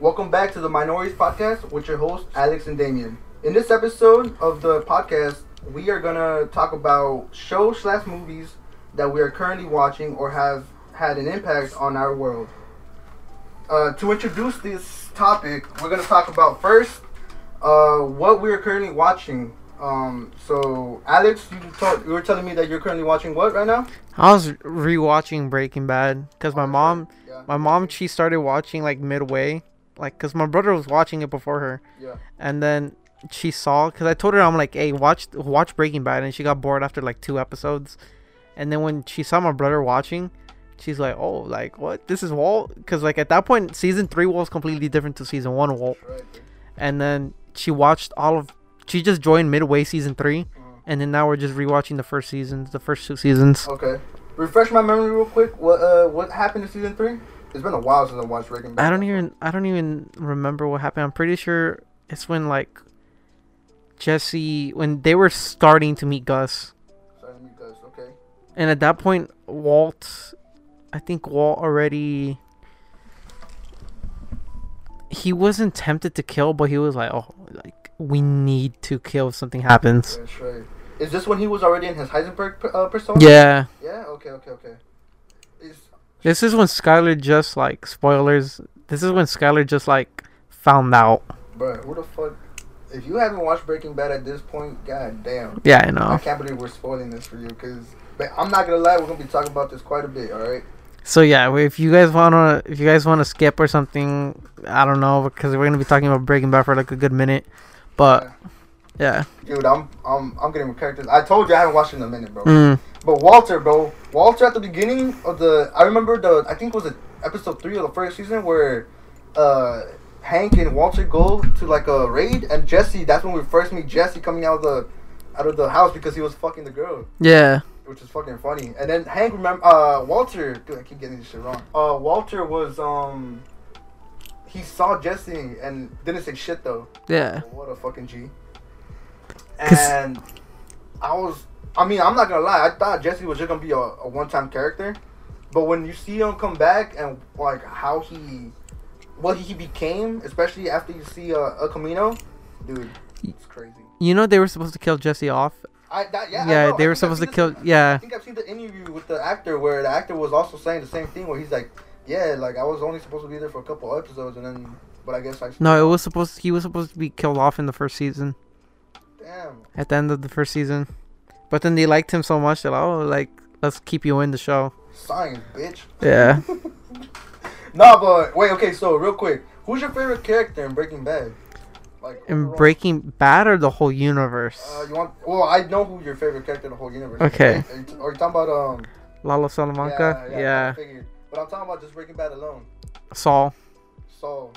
Welcome back to the Minorities Podcast with your hosts, Alex and Damien. In this episode of the podcast, we are gonna talk about shows slash movies that we are currently watching or have had an impact on our world. Uh, to introduce this topic, we're gonna talk about first uh, what we are currently watching. Um, so Alex, you, told, you were telling me that you're currently watching what right now? I was rewatching Breaking Bad because my mom, Yeah. my mom, she started watching like midway, like because my brother was watching it before her, Yeah. and then she saw because I told her I'm like, hey, watch watch Breaking Bad, and she got bored after like two episodes, and then when she saw my brother watching, she's like, oh, like what? This is Walt? Because like at that point, season three was completely different to season one Walt, Right. and then she watched all of, she just joined midway season three, Mhm. and then now we're just rewatching the first seasons, the first two seasons. Okay. Refresh my memory real quick. What uh what happened in season three? It's been a while since I watched Breaking Bad. I don't even I don't even remember what happened. I'm pretty sure it's when like Jesse when they were starting to meet Gus. Sorry, let me guess. Okay. And at that point Walt I think Walt already he wasn't tempted to kill, but he was like, "Oh, like we need to kill if something happens." That's right. Is this when he was already in his Heisenberg uh, persona? Yeah. Yeah. Okay. Okay. Okay. Is This is when Skyler just like spoilers. This is when Skyler just like found out. bro, who the fuck? If you haven't watched Breaking Bad at this point, god damn. Yeah, I know. I can't believe we're spoiling this for you, cause but I'm not gonna lie, we're gonna be talking about this quite a bit. All right. So yeah, if you guys wanna, if you guys wanna skip or something, I don't know, because we're gonna be talking about Breaking Bad for like a good minute. But yeah, Dude, I'm I'm I'm getting characters. I told you I haven't watched in a minute, bro. mm, But Walter, bro, Walter at the beginning of the, I remember the, I think it was it episode three of the first season where, uh, Hank and Walter go to like a raid, and Jesse. That's when we first meet Jesse coming out of the, out of the house because he was fucking the girl, yeah, which is fucking funny. And then Hank remember, uh, Walter. Dude, I keep getting this shit wrong. Uh, Walter was um, he saw Jesse and didn't say shit though. yeah, What a fucking G. And I was, I mean, I'm not gonna lie. I thought Jesse was just gonna be a, a one-time character, but when you see him come back and like how he, what he became, especially after you see uh, El Camino, dude, it's crazy. you know they were supposed to kill Jesse off. I that yeah. Yeah, know. they I were supposed to seen kill. this- I think I've seen the interview with the actor where the actor was also saying the same thing where he's like, yeah, like I was only supposed to be there for a couple episodes and then, but I guess I. no, it was supposed. He was supposed to be killed off in the first season, Damn. at the end of the first season. But then they liked him so much that oh, like let's keep you in the show. Science, bitch. Yeah. Nah, but wait, okay. So real quick, who's your favorite character in Breaking Bad? Like In? Breaking Bad or the whole universe? Uh, you want? Well, I know who your favorite character in the whole universe. is. Okay. Are you, t- are you talking about um? Lalo Salamanca. Yeah, Yeah. I figured. But I'm talking about just Breaking Bad alone. Saul. So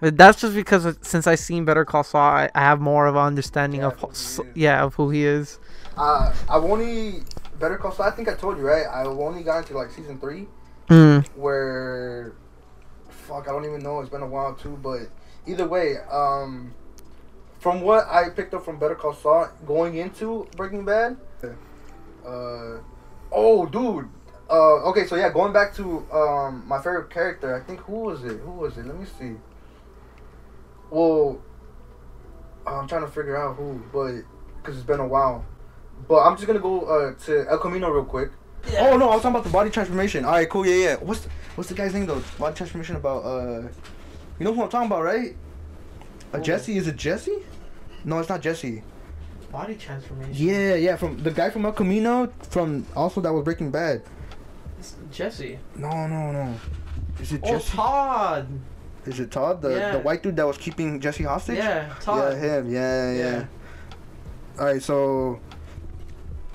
But that's just because of- since I seen Better Call Saul, I, I have more of an understanding Yeah, of who s- yeah of who he is. uh, I've only Better Call Saul. I think I told you right. I've only gotten to like season three Mm. where, fuck, I don't even know. It's been a while too. But either way, um, from what I picked up from Better Call Saul going into Breaking Bad, uh, oh, dude. Uh, okay, so yeah, going back to um my favorite character, I think who was it? Who was it? Let me see. Well, I'm trying to figure out who, but because it's been a while. But I'm just gonna go uh, to El Camino real quick. Oh no, I was talking about the body transformation. All right, cool, yeah, yeah. What's the, what's the guy's name though? Body transformation about uh, you know who I'm talking about, right? Who? Jesse? Is it Jesse? No, it's not Jesse. Body transformation. Yeah, yeah, from the guy from El Camino, from also that was Breaking Bad. Jesse. No, no, no. Is it Oh, Jesse? Todd. Is it Todd, the Yeah. the white dude that was keeping Jesse hostage? Yeah, Todd. Yeah, him. Yeah, yeah. Yeah. All right, so.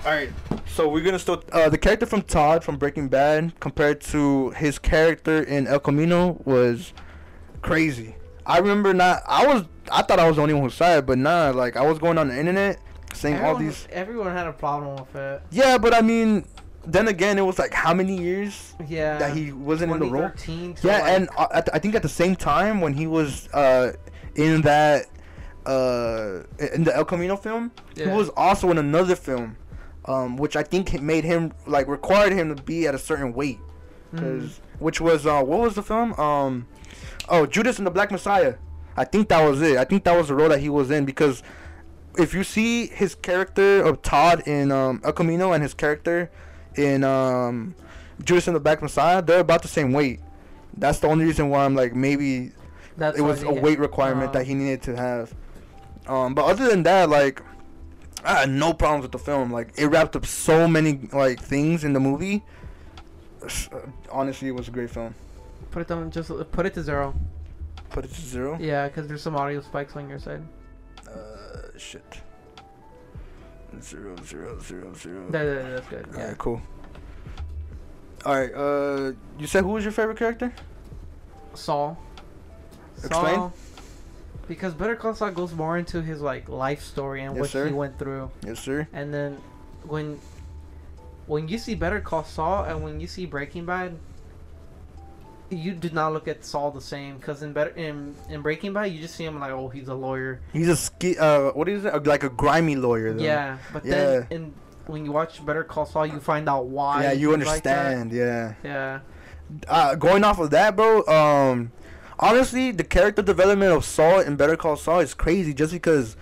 All right, so we're gonna start. Uh, the character from Todd from Breaking Bad compared to his character in El Camino was crazy. I remember not. I was. I thought I was the only one who saw it, but nah. Like I was going on the internet saying all these. everyone had a problem with it. Yeah, but I mean, then again, it was like how many years Yeah. that he wasn't in the role. 2013 Yeah, like- and uh, at the, I think at the same time when he was uh, in that uh, in the El Camino film, Yeah. he was also in another film, um, which I think made him like required him to be at a certain weight, Mm. which was uh, what was the film? Um, Oh, Judas and the Black Messiah. I think that was it. I think that was the role that he was in because if you see his character of Todd in um, El Camino and his character in um, Judas and the Black Messiah, they're about the same weight. That's the only reason why I'm like maybe That's it was a weight requirement uh, that he needed to have. Um, but other than that, like I had no problems with the film. Like it wrapped up so many like things in the movie. Uh, Honestly, it was a great film. Put it down. Just put it to zero. Put it to zero. Yeah, because there's some audio spikes on your side. Uh, shit. Zero, zero, zero, zero. That, that- that's good. Yeah. cool. Alright, uh, you said who was your favorite character? Saul. Explain. Saul. Because Better Call Saul goes more into his like life story and Yes, what sir. he went through, Yes, sir. and then when when you see Better Call Saul and when you see Breaking Bad, you did not look at Saul the same. Because in better in in Breaking Bad, you just see him like, oh, he's a lawyer. He's a ski. Uh, what is it? Uh, Like a grimy lawyer. Though. Yeah, but Yeah. then in when you watch Better Call Saul, you find out why. Yeah, you he's like understand. yeah. yeah. uh, going off of that, bro. Um, honestly, the character development of Saul in Better Call Saul is crazy. Just because,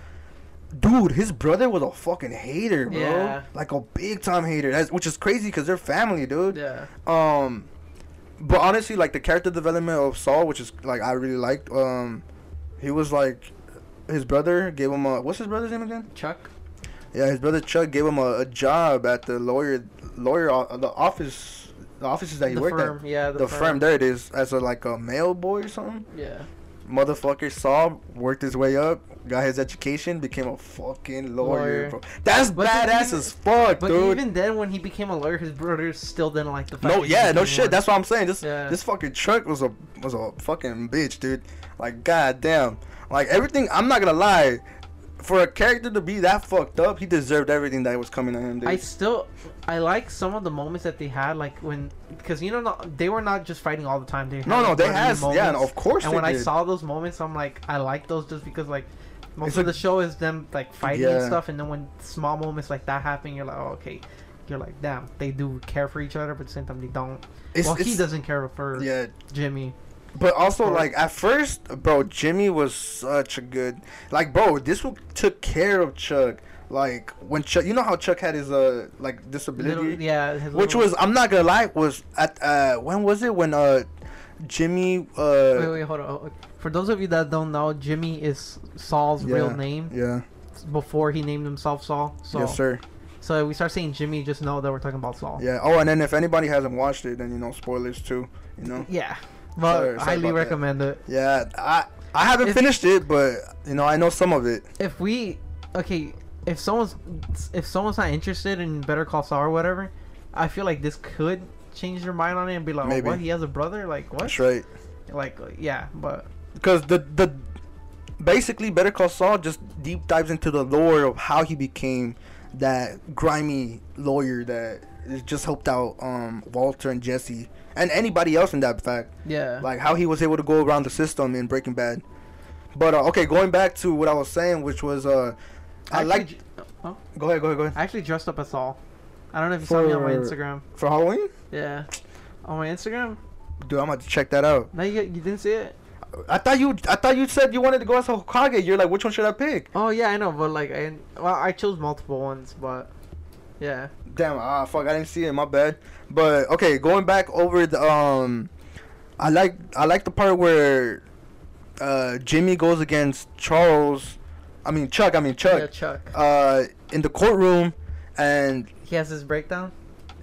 dude, his brother was a fucking hater, bro. Yeah. Like a big time hater. That's, which is crazy because they're family, dude. Yeah. Um, but honestly, like the character development of Saul, which is like I really liked. Um, he was like, his brother gave him a what's his brother's name again? Chuck. Yeah, his brother Chuck gave him a, a job at the lawyer lawyer o- the office the offices that he the worked firm. at. Yeah. The, firm. there it is, as a like a mail boy or something. Yeah. Motherfucker Saul worked his way up, got his education, became a fucking lawyer, Lawyer. bro. That's But badass even- as fuck, But dude. even then, when he became a lawyer, his brothers still didn't like the fact. no, yeah, no shit. That's what I'm saying. This Yeah. this fucking Chuck was a was a fucking bitch, dude. Like goddamn, like everything. I'm not gonna lie. For a character to be that fucked up, he deserved everything that was coming to him, dude. I still, I like some of the moments that they had, like when, because you know, not, they were not just fighting all the time. They had, no, no, they funny has, yeah, moments. of course And when I saw those moments, I'm like, I like those just because like most It's of a- the show is them like fighting and stuff, and then when small moments like that happen, you're like, oh, okay. You're like, damn, they do care for each other, but at the same time they don't. It's- well, he doesn't care for yeah, Jimmy. But also, like at first, bro, Jimmy was such a good, like, bro, this one took care of Chuck. Like when Chuck, you know how Chuck had his uh like disability, Little, yeah, his which little- was I'm not gonna lie was at uh when was it when uh Jimmy uh Wait, wait, hold on. For those of you that don't know, Jimmy is Saul's real name yeah before he named himself Saul. So, yes sir so if we start saying Jimmy, just know that we're talking about Saul. yeah oh and then if anybody hasn't watched it then you know spoilers too you know Yeah. But Sorry- sorry highly about that. recommend it. yeah I I haven't If- finished it but you know I know some of it If we okay, if someone's if someone's not interested in Better Call Saul or whatever, I feel like this could change their mind on it and be like, Maybe. oh, what? He has a brother? Like what? that's right Like yeah, but because the the basically Better Call Saul just deep dives into the lore of how he became that grimy lawyer that just helped out um Walter and Jesse and anybody else in that fact yeah. like how he was able to go around the system in Breaking Bad. But uh, okay, going back to what I was saying, which was uh, I like. j- Oh, Go ahead, go ahead, go ahead. I actually dressed up as Saul. I don't know if you saw me on my Instagram. For Halloween, Yeah. On my Instagram? dude, I'm about to check that out. No, you, you didn't see it? I thought you, I thought you said you wanted to go as a Hokage. You're like, which one should I pick? Oh yeah, I know, but like I well I chose multiple ones, but yeah. Damn, ah, fuck, I didn't see it. My bad. But okay, going back over the um, I like I like the part where uh Jimmy goes against Charles. I mean Chuck. I mean Chuck. Yeah, Chuck. Chuck. Uh, in the courtroom, and He has his breakdown.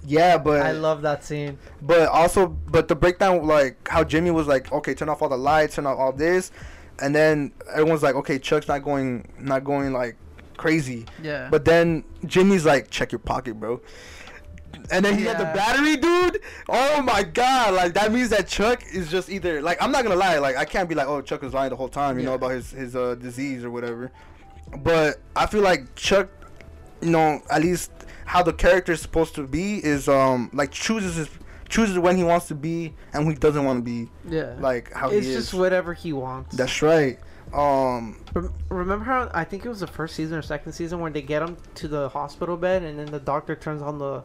yeah, but I love that scene. but also but the breakdown like how Jimmy was like, okay, turn off all the lights, turn off all this, and then everyone's like, okay, Chuck's not going not going like crazy. Yeah. But then Jimmy's like, check your pocket, bro. And then he had the battery, dude. Oh my god! Like that means that Chuck is just either like I'm not gonna lie, like I can't be like, oh Chuck was lying the whole time, you know, about his his uh, disease or whatever. But I feel like Chuck, you know, at least how the character is supposed to be is um like chooses his chooses when he wants to be and when he doesn't want to be, yeah. like how it's just whatever he wants. That's right. Um, Remember how I think it was the first season or second season where they get him to the hospital bed and then the doctor turns on the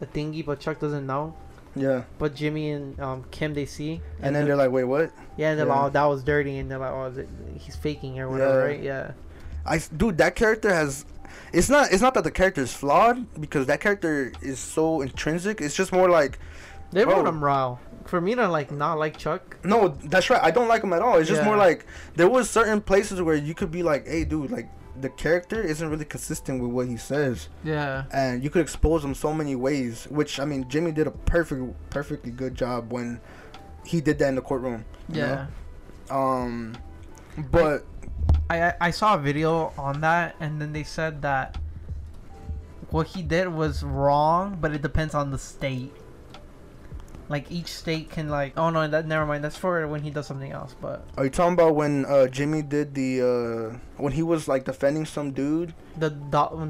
the thingy, but Chuck doesn't know. Yeah. But Jimmy and um, Kim they see, And then they're like, wait, what? yeah, and they're like, oh, that was dirty, and they're like, oh, is it, he's faking or whatever, Yeah. right? Yeah. I dude, that character has. It's not. It's not that the character is flawed because that character is so intrinsic. It's just more like, They Bro. wrote him raw. For me to like not like Chuck. no, that's right. I don't like him at all. It's just Yeah. more like there was certain places where you could be like, hey, dude, like the character isn't really consistent with what he says, Yeah. and you could expose him so many ways. Which I mean, Jimmy did a perfect, perfectly good job when he did that in the courtroom. Yeah. know? Um, but I I- saw a video on that, and then they said that what he did was wrong, but it depends on the state. Like each state can like, oh no, that never mind. That's for when he does something else. But are you talking about when uh, Jimmy did the uh, when he was like defending some dude? The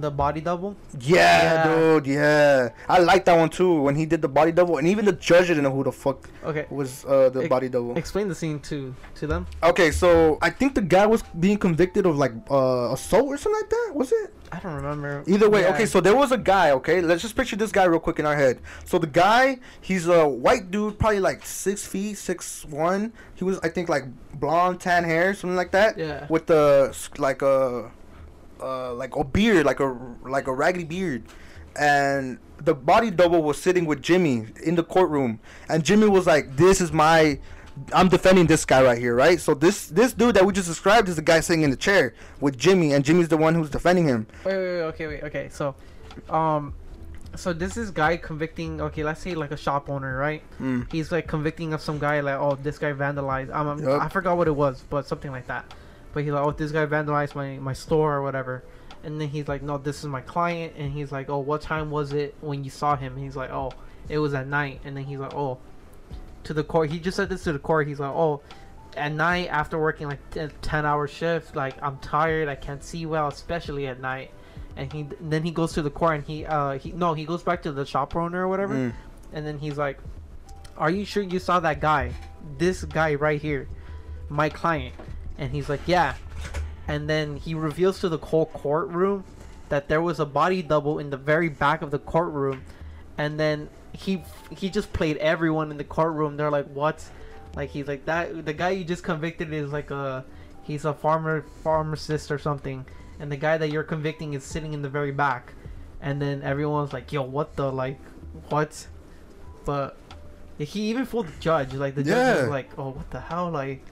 the body double. Yeah, Yeah. dude. Yeah, I like that one too. When he did the body double, and even the judge didn't know who the fuck Okay, was uh, the Ex- body double. explain the scene to to them. Okay, so I think the guy was being convicted of like uh, assault or something like that. Was it? I don't remember. Either way, Yeah. okay. So there was a guy. Okay, let's just picture this guy real quick in our head. So the guy, he's a white dude, probably like six feet, six one. He was, I think, like blonde, tan hair, something like that. Yeah. With the like a, uh, like a beard, like a like a raggedy beard, and the body double was sitting with Jimmy in the courtroom, and Jimmy was like, "This is my." I'm defending this guy right here, right? So this this dude that we just described is the guy sitting in the chair with Jimmy, and Jimmy's the one who's defending him. Wait, wait, wait, okay, wait, okay. So, um, so this is guy convicting. Okay, let's say like a shop owner, right? Mm. He's like convicting of some guy, like, oh, this guy vandalized. Um, Yup. I forgot what it was, but something like that. But he's like, oh, this guy vandalized my my store or whatever. And then he's like, no, this is my client. And he's like, oh, what time was it when you saw him? And he's like, oh, it was at night. And then he's like, oh, to the court. He just said this to the court. He's like, oh, at night after working like a 10 hour shift, like I'm tired. I can't see well, especially at night. And he then he goes to the court and he uh he no he goes back to the shop owner or whatever. Mm. And then he's like, "Are you sure you saw that guy? This guy right here, my client?" And he's like, "Yeah." And then he reveals to the whole courtroom that there was a body double in the very back of the courtroom, and then he he just played everyone in the courtroom. They're like, "What?" Like he's like that. The guy you just convicted is like a he's a farmer pharmacist or something, and the guy that you're convicting is sitting in the very back. And then everyone's like, "Yo, what the like, what?" But he even fooled the judge. Like the judge Yeah. was like, "Oh, what the hell?" Like,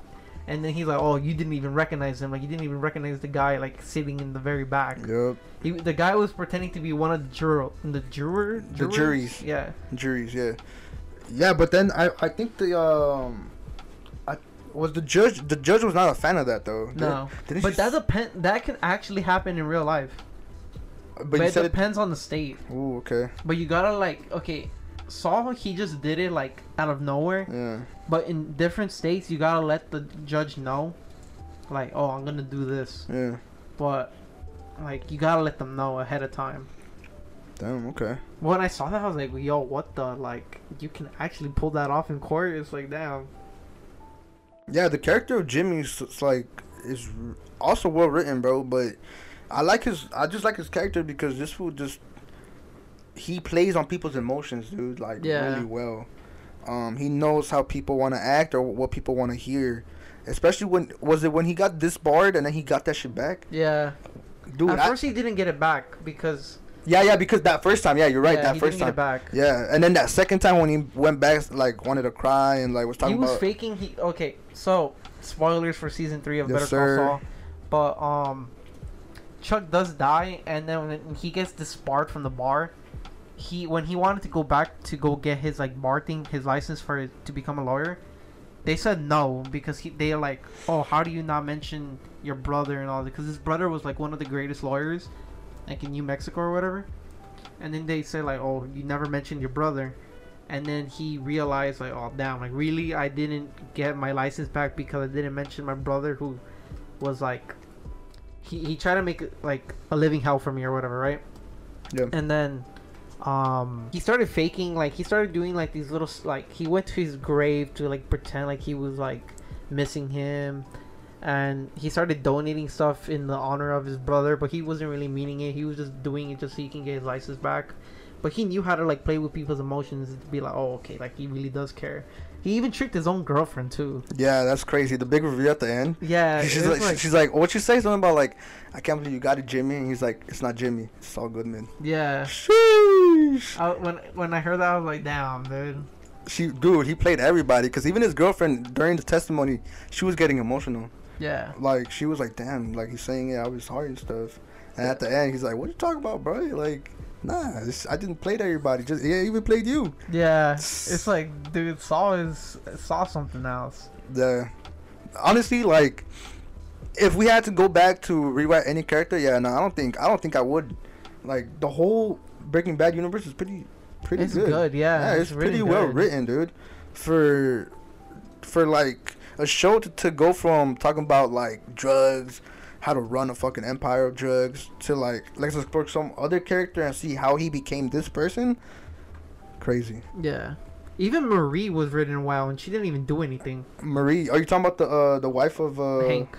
and then he's like, "Oh, you didn't even recognize him. Like, you didn't even recognize the guy like sitting in the very back." Yep. He, the guy was pretending to be one of the juror, the juror, The juries. Yeah, Juries, yeah. Yeah, but then I I think the um I was the judge the judge was not a fan of that though. no, Didn't but she that s- depend. That can actually happen in real life, but, but, it said it depends on the state. Ooh, okay. But you gotta like, okay, Saul he just did it like out of nowhere. Yeah. But in different states, you gotta let the judge know, like, oh, I'm gonna do this. Yeah. But like, you gotta let them know ahead of time. Damn, okay. When I saw that, I was like, yo, what the like? You can actually pull that off in court. It's like, damn. Yeah, the character of Jimmy is is, like is also well written, bro, but I like his I just like his character because this fool just he plays on people's emotions, dude, like Yeah. really well. Um, he knows how people want to act or what people want to hear. Especially when was it when he got disbarred and then he got that shit back, Yeah. dude. At I- first, he didn't get it back because yeah, yeah, because that first time, yeah, you're right. yeah, that he first didn't time, get it back. yeah, and then that second time when he went back, like wanted to cry and like was talking. He was about faking. He okay. So spoilers for season three of Yes, Better sir. Call Saul, but um, Chuck does die, and then when he gets disbarred from the bar, he when he wanted to go back to go get his like bar thing, his license for to become a lawyer, they said no because he they're like, oh, how do you not mention your brother and all that? Because his brother was like one of the greatest lawyers, like in New Mexico or whatever. And then they say like, oh, you never mentioned your brother. And then he realized like, oh damn, like really, I didn't get my license back because I didn't mention my brother who was like, he he tried to make like a living hell for me or whatever, right? Yeah. And then, um, he started faking like he started doing like these little like he went to his grave to like pretend like he was like missing him and he started donating stuff in the honor of his brother but he wasn't really meaning it he was just doing it just so he can get his license back but he knew how to like play with people's emotions to be like, oh, okay, like he really does care. He even tricked his own girlfriend too. Yeah, that's crazy. The big reveal at the end. Yeah, she's it was like, she's like, what you say? Something about like, I can't believe you got it, Jimmy. And he's like, it's not Jimmy. It's Saul Goodman. yeah. Sheesh. I, when when I heard that, I was like, damn, dude. She, dude, he played everybody. Cause even his girlfriend during the testimony, she was getting emotional. Yeah. Like she was like, damn, like he's saying it I was heart and stuff. And at the end, he's like, what you talking about, bro? Like, nah, I didn't play to everybody. Just yeah, even played you. Yeah. It's like, dude, Saul is saw something else. Yeah. honestly like if we had to go back to rewrite any character yeah no i don't think i don't think i would like the whole breaking bad universe is pretty pretty It's good, good, yeah, it's, it's really pretty well written dude for for like a show to, to go from talking about like drugs how to run a fucking empire of drugs to like let's explore some other character and see how he became this person crazy Yeah. Even Marie was written well, and she didn't even do anything. marie are you talking about the uh the wife of uh Hank.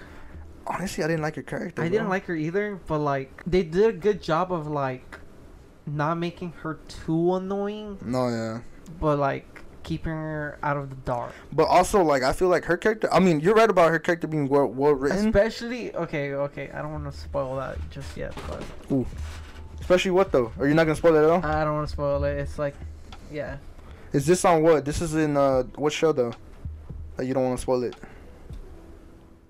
honestly i didn't like her character I didn't like her either, but like they did a good job of like not making her too annoying, No, yeah. but like keeping her out of the dark. But also, like, I feel like her character. I mean, you're right about her character being well, well written. Especially okay, okay. I don't want to spoil that just yet, but Ooh. Especially what though? Are you not gonna spoil it at all? I don't want to spoil it. It's like, yeah, Is this on what? This is in uh what show though? That you don't want to spoil it.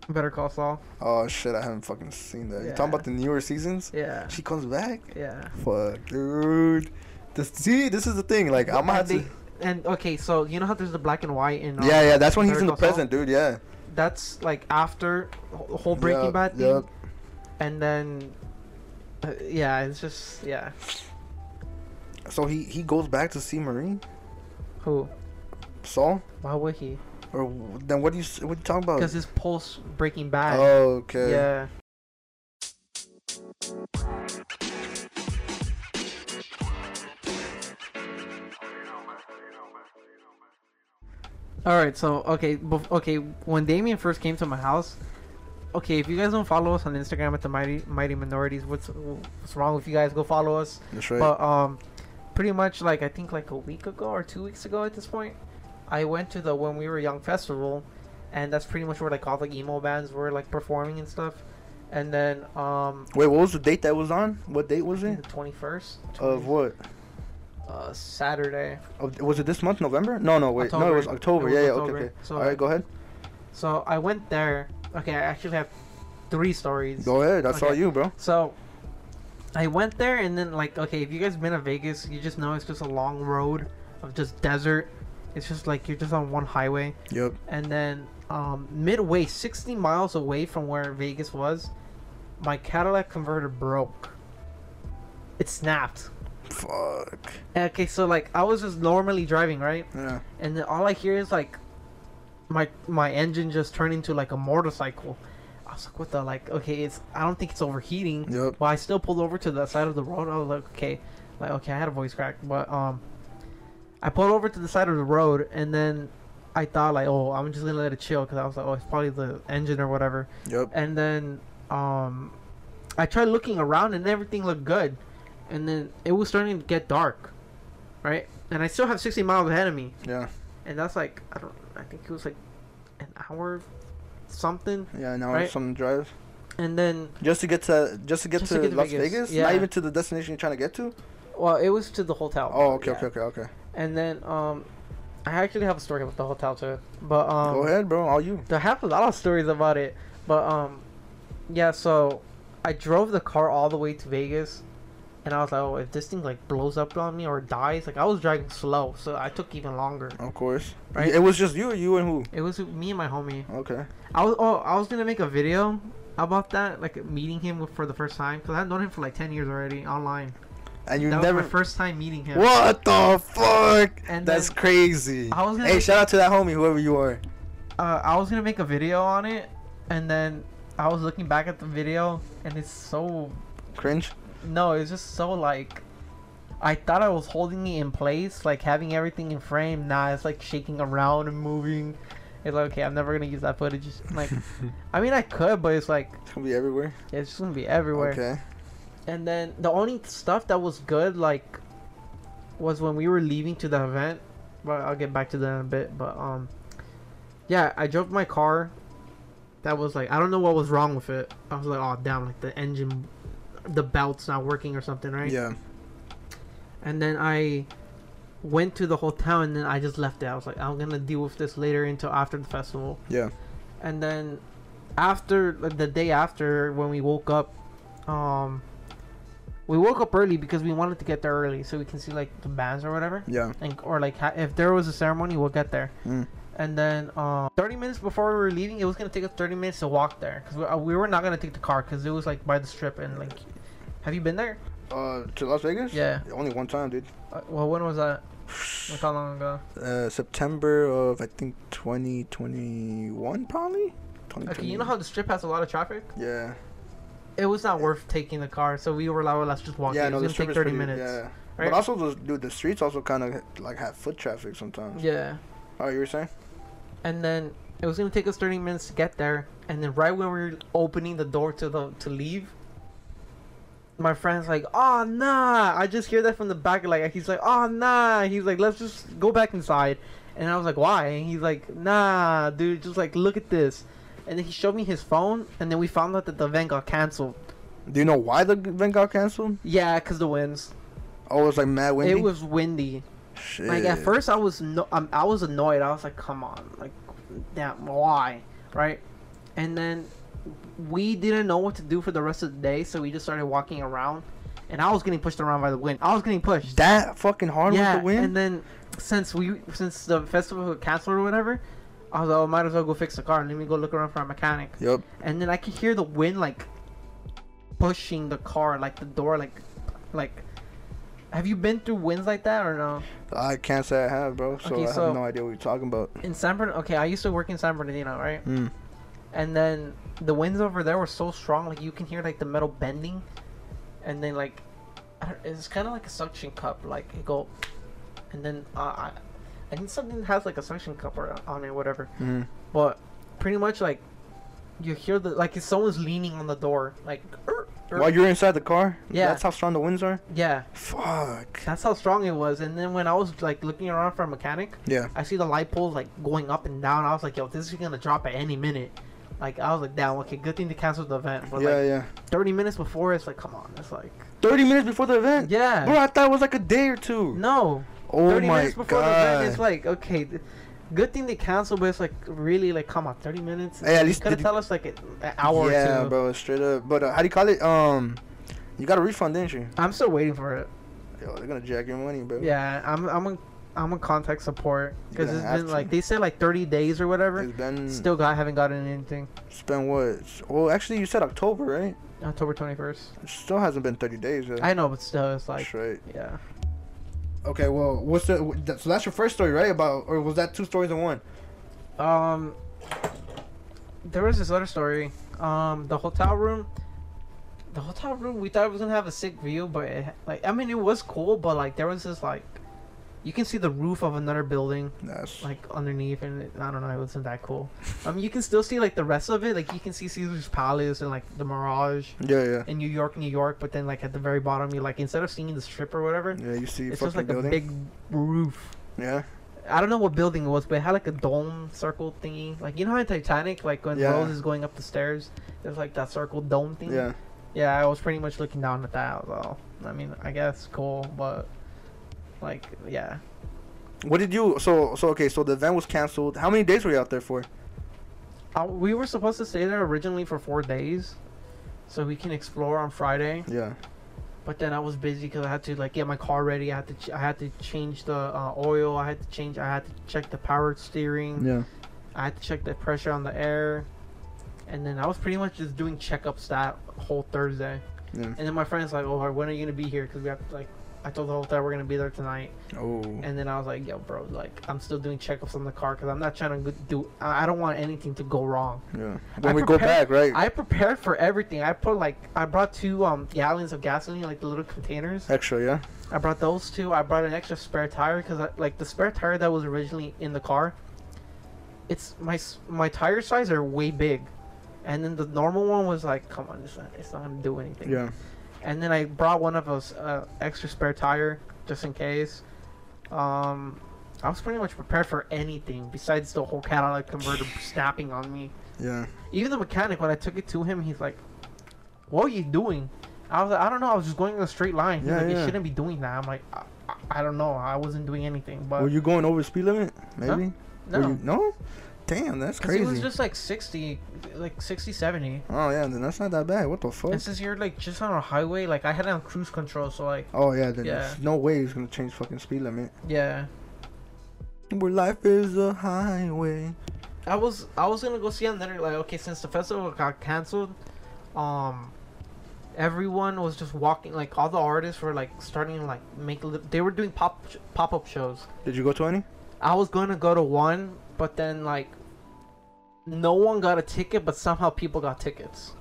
Better Call Saul. Oh shit, I haven't fucking seen that. You talking about the newer seasons? Yeah, She comes back. yeah. Fuck, dude. This, see, this is the thing. Like, I'm gonna have and, to. and okay, so you know how there's the black and white and. Yeah, yeah. That's when he's Better in the Call Saul? present, dude. Yeah. That's like after the whole Breaking Yup, Bad thing, yup. and then uh, yeah, it's just yeah. So he he goes back to see Marie, Who? Saul, Why would he? Or then what do you what you talking about? Because his pulse Breaking Bad. Oh, okay. Yeah. All right, so okay, okay. When Damien first came to my house, okay, if you guys don't follow us on Instagram at the Mighty Mighty Minorities, what's what's wrong with you guys? Go follow us. That's right. But um, pretty much like I think like a week ago or two weeks ago at this point, I went to the When We Were Young festival, and that's pretty much where like all the emo bands were like performing and stuff. And then um, Wait, what was the date that was on? What date was it? the twenty first Of what? uh Saturday. Of, was it this month, November? No, no, wait. No, it was October. It was yeah, yeah. Okay, okay. So- All right, go ahead. So I went there. Okay, I actually have three stories. Go ahead. That's all you, bro. So I went there and then like okay, if you guys been to Vegas, you just know it's just a long road of just desert. It's just like you're just on one highway. Yep. And then um, midway, 60 miles away from where Vegas was, my catalytic converter broke. It snapped. Fuck. Okay, so like I was just normally driving, right? Yeah. And then all I hear is like my my engine just turned into like a motorcycle. I was like, what the like? Okay, it's I don't think it's overheating. Yep. But I still pulled over to the side of the road. I was like, okay, like okay, I had a voice crack, but um, I pulled over to the side of the road, and then I thought like, oh, I'm just gonna let it chill because I was like, oh, it's probably the engine or whatever. Yep. And then um, I tried looking around, and everything looked good, and then it was starting to get dark, right? And I still have 60 miles ahead of me, Yeah. and that's like I don't, I think it was like an hour, something, Yeah. Now Right. it's some drive. and then Just to get to just to get Just to, to get to Las Vegas, Vegas. yeah. Not even to the destination you're trying to get to. well, it was to the hotel. Oh, okay, yeah. okay, okay, okay. And then um, I actually have a story about the hotel too. But um, Go ahead, bro. All you. I have a lot of stories about it. But um, yeah. So I drove the car all the way to Vegas, and I was like, oh, if this thing like blows up on me or dies, like I was driving slow, so I took even longer. Of course. Right. It was just you, you and who? It was me and my homie. Okay. I was oh I was gonna make a video about that, like meeting him for the first time, because I've known him for like ten years already online. And you that never. was my first time meeting him. What the fuck? And That's crazy. I was gonna Hey, make- shout out to that homie, whoever you are. uh, I was gonna make a video on it, and then I was looking back at the video, and it's so Cringe. no, it's just so like. I thought I was holding it in place, like having everything in frame. Nah, it's like shaking around and moving. It's like okay, I'm never gonna use that footage. Like, I mean, I could, but it's like It's gonna be everywhere. Yeah, it's just gonna be everywhere. Okay. And then the only stuff that was good, like was when we were leaving to the event. But I'll get back to that in a bit. But um, yeah, I drove my car. That was like I don't know what was wrong with it. I was like, oh damn, like the engine, the belt's not working or something, right? Yeah. And then I went to the hotel and then I just left it. I was like, I'm gonna deal with this later until after the festival. Yeah. And then after like, the day after when we woke up, um, we woke up early because we wanted to get there early so we can see like the bands or whatever. Yeah. And or like ha- if there was a ceremony, we'll get there. Mm. And then um, 30 minutes before we were leaving, it was gonna take us 30 minutes to walk there because we, uh, we were not gonna take the car because it was like by the strip and like. Have you been there? Uh, to Las Vegas? Yeah. Only one time, dude. Uh, well, when was that? Like how long ago? Uh, September of I think 2021, probably. 2020. Okay, you know how the strip has a lot of traffic? Yeah. It was not worth taking the car, so we were like, well, let's just walk. Yeah, it no, was gonna take 30 pretty, minutes. Yeah. right? But also, the, dude, the streets also kind of like have foot traffic sometimes. Yeah. Oh, you were saying? And then it was gonna take us 30 minutes to get there, and then right when we were opening the door to the to leave, my friend's like, "Oh nah!" I just hear that from the back, like he's like, "Oh nah!" He's like, "Let's just go back inside," and I was like, "Why?" And he's like, "Nah, dude, just like look at this," and then he showed me his phone, and then we found out that the event got canceled. Do you know why the event got canceled? Yeah, cause the winds. Oh, it was like mad windy. It was windy. Shit. Like at first, I was no, um, I was annoyed. I was like, "Come on, like, damn, why?" Right? And then we didn't know what to do for the rest of the day, so we just started walking around. And I was getting pushed around by the wind. I was getting pushed. that fucking hard yeah. with the wind. And then since we since the festival got canceled or whatever, I was like, "Oh, might as well go fix the car. Let me go look around for a mechanic." Yep. And then I could hear the wind like pushing the car, like the door, like like. Have you been through winds like that or no? I can't say I have, bro. So Okay, I so- have no idea what you're talking about. in San Bernardino, okay, I used to work in San Bernardino, right? Mm. And then the winds over there were so strong, like you can hear like the metal bending, and then like it's kind of like a suction cup, like it go, and then uh, I, I think something has like a suction cup or, on it, whatever. Mm. But pretty much like you hear the like if someone's leaning on the door, like "Er, er." While you're inside the car. Yeah. That's how strong the winds are. yeah, Fuck. that's how strong it was. And then when I was like looking around for a mechanic, Yeah. I see the light poles like going up and down. I was like, yo, this is gonna drop at any minute. Like I was like, damn, okay, good thing to cancel the event. But yeah, like yeah. 30 minutes before, it's like, come on, it's like, 30 minutes before the event. yeah, Bro, I thought it was like a day or two. no, oh 30 my minutes before god. the event, it's like, okay, good thing they canceled, but it's like, really, like, come on, 30 minutes. Hey, at least could tell us like an hour yeah, or two. bro, straight up. But uh, how do you call it? Um, you got a refund, didn't you? I'm still waiting for it. Yo, they're gonna jack your money, bro. Yeah, I'm, I'm gonna, I'm gonna contact support because it's been to. like they said like 30 days or whatever. It's been Still got haven't gotten anything. spent what? Well, actually, you said October, right? October 21st. It still hasn't been 30 days yet. I know, but still, it's like, Straight. yeah. Okay, well, what's the? So that's your first story, right? About or was that two stories in one? Um, there was this other story. Um, the hotel room. The hotel room. We thought it was gonna have a sick view, but it, like, I mean, it was cool, but like, there was this like, you can see the roof of another building That's like underneath, and it, I don't know, it wasn't that cool. I mean, you can still see like the rest of it. Like, you can see Caesar's Palace and like the Mirage yeah, yeah, in New York, New York. But then like at the very bottom, you like instead of seeing the strip or whatever, yeah. You see, it's just like building. a big roof. yeah, I don't know what building it was, but it had like a dome circle thingy. Like you know how in Titanic, like when Yeah. Rose is going up the stairs, there's like that circle dome thing. yeah. Yeah, I was pretty much looking down at that. Well, I mean, I guess cool, but like, yeah. What did you? So, so okay. So the event was canceled. How many days were you out there for? Uh, we were supposed to stay there originally for four days, so we can explore on Friday. Yeah, But then I was busy because I had to like get my car ready. I had to ch- I had to change the uh, oil. I had to change. I had to check the power steering. yeah. I had to check the pressure on the air, and then I was pretty much just doing checkups that whole Thursday. Yeah. And then my friend's like, "Oh, when are you gonna be here?" Because we have like, I told the hotel we're gonna be there tonight. Oh. And then I was like, "Yo, bro, like I'm still doing checkups on the car because I'm not trying to do. I I don't want anything to go wrong." Yeah. I When we go back, right? I prepared for everything. I put like I brought two um gallons of gasoline, like the little containers. Extra, yeah. I brought those two. I brought an extra spare tire because like the spare tire that was originally in the car. It's my my tire size are way big, and then the normal one was like, come on, it's not, it's not gonna do anything. Yeah. And then I brought one of those uh, extra spare tire just in case. Um, I was pretty much prepared for anything besides the whole catalytic converter snapping on me. Yeah. Even the mechanic, when I took it to him, he's like, "What are you doing?" I was like, "I don't know. I was just going in a straight line." He's Yeah, like, "You shouldn't be doing that." I'm like, I, I, "I don't know. I wasn't doing anything." But Were you going over speed limit? Maybe. no, you, no. Damn, that's crazy. it was just like 60, like 60, 70. oh yeah, then that's not that bad. What the fuck? And since you're like just on a highway, like I had it on cruise control, so like, Oh yeah, then Yeah. there's no way he's gonna change fucking speed limit. yeah. Where life is a highway. I was I was gonna go see him then like okay since the festival got canceled, um, everyone was just walking like all the artists were like starting to like make li- they were doing pop pop up shows. Did you go to any? I was gonna go to one, but then like no one got a ticket, but somehow people got tickets.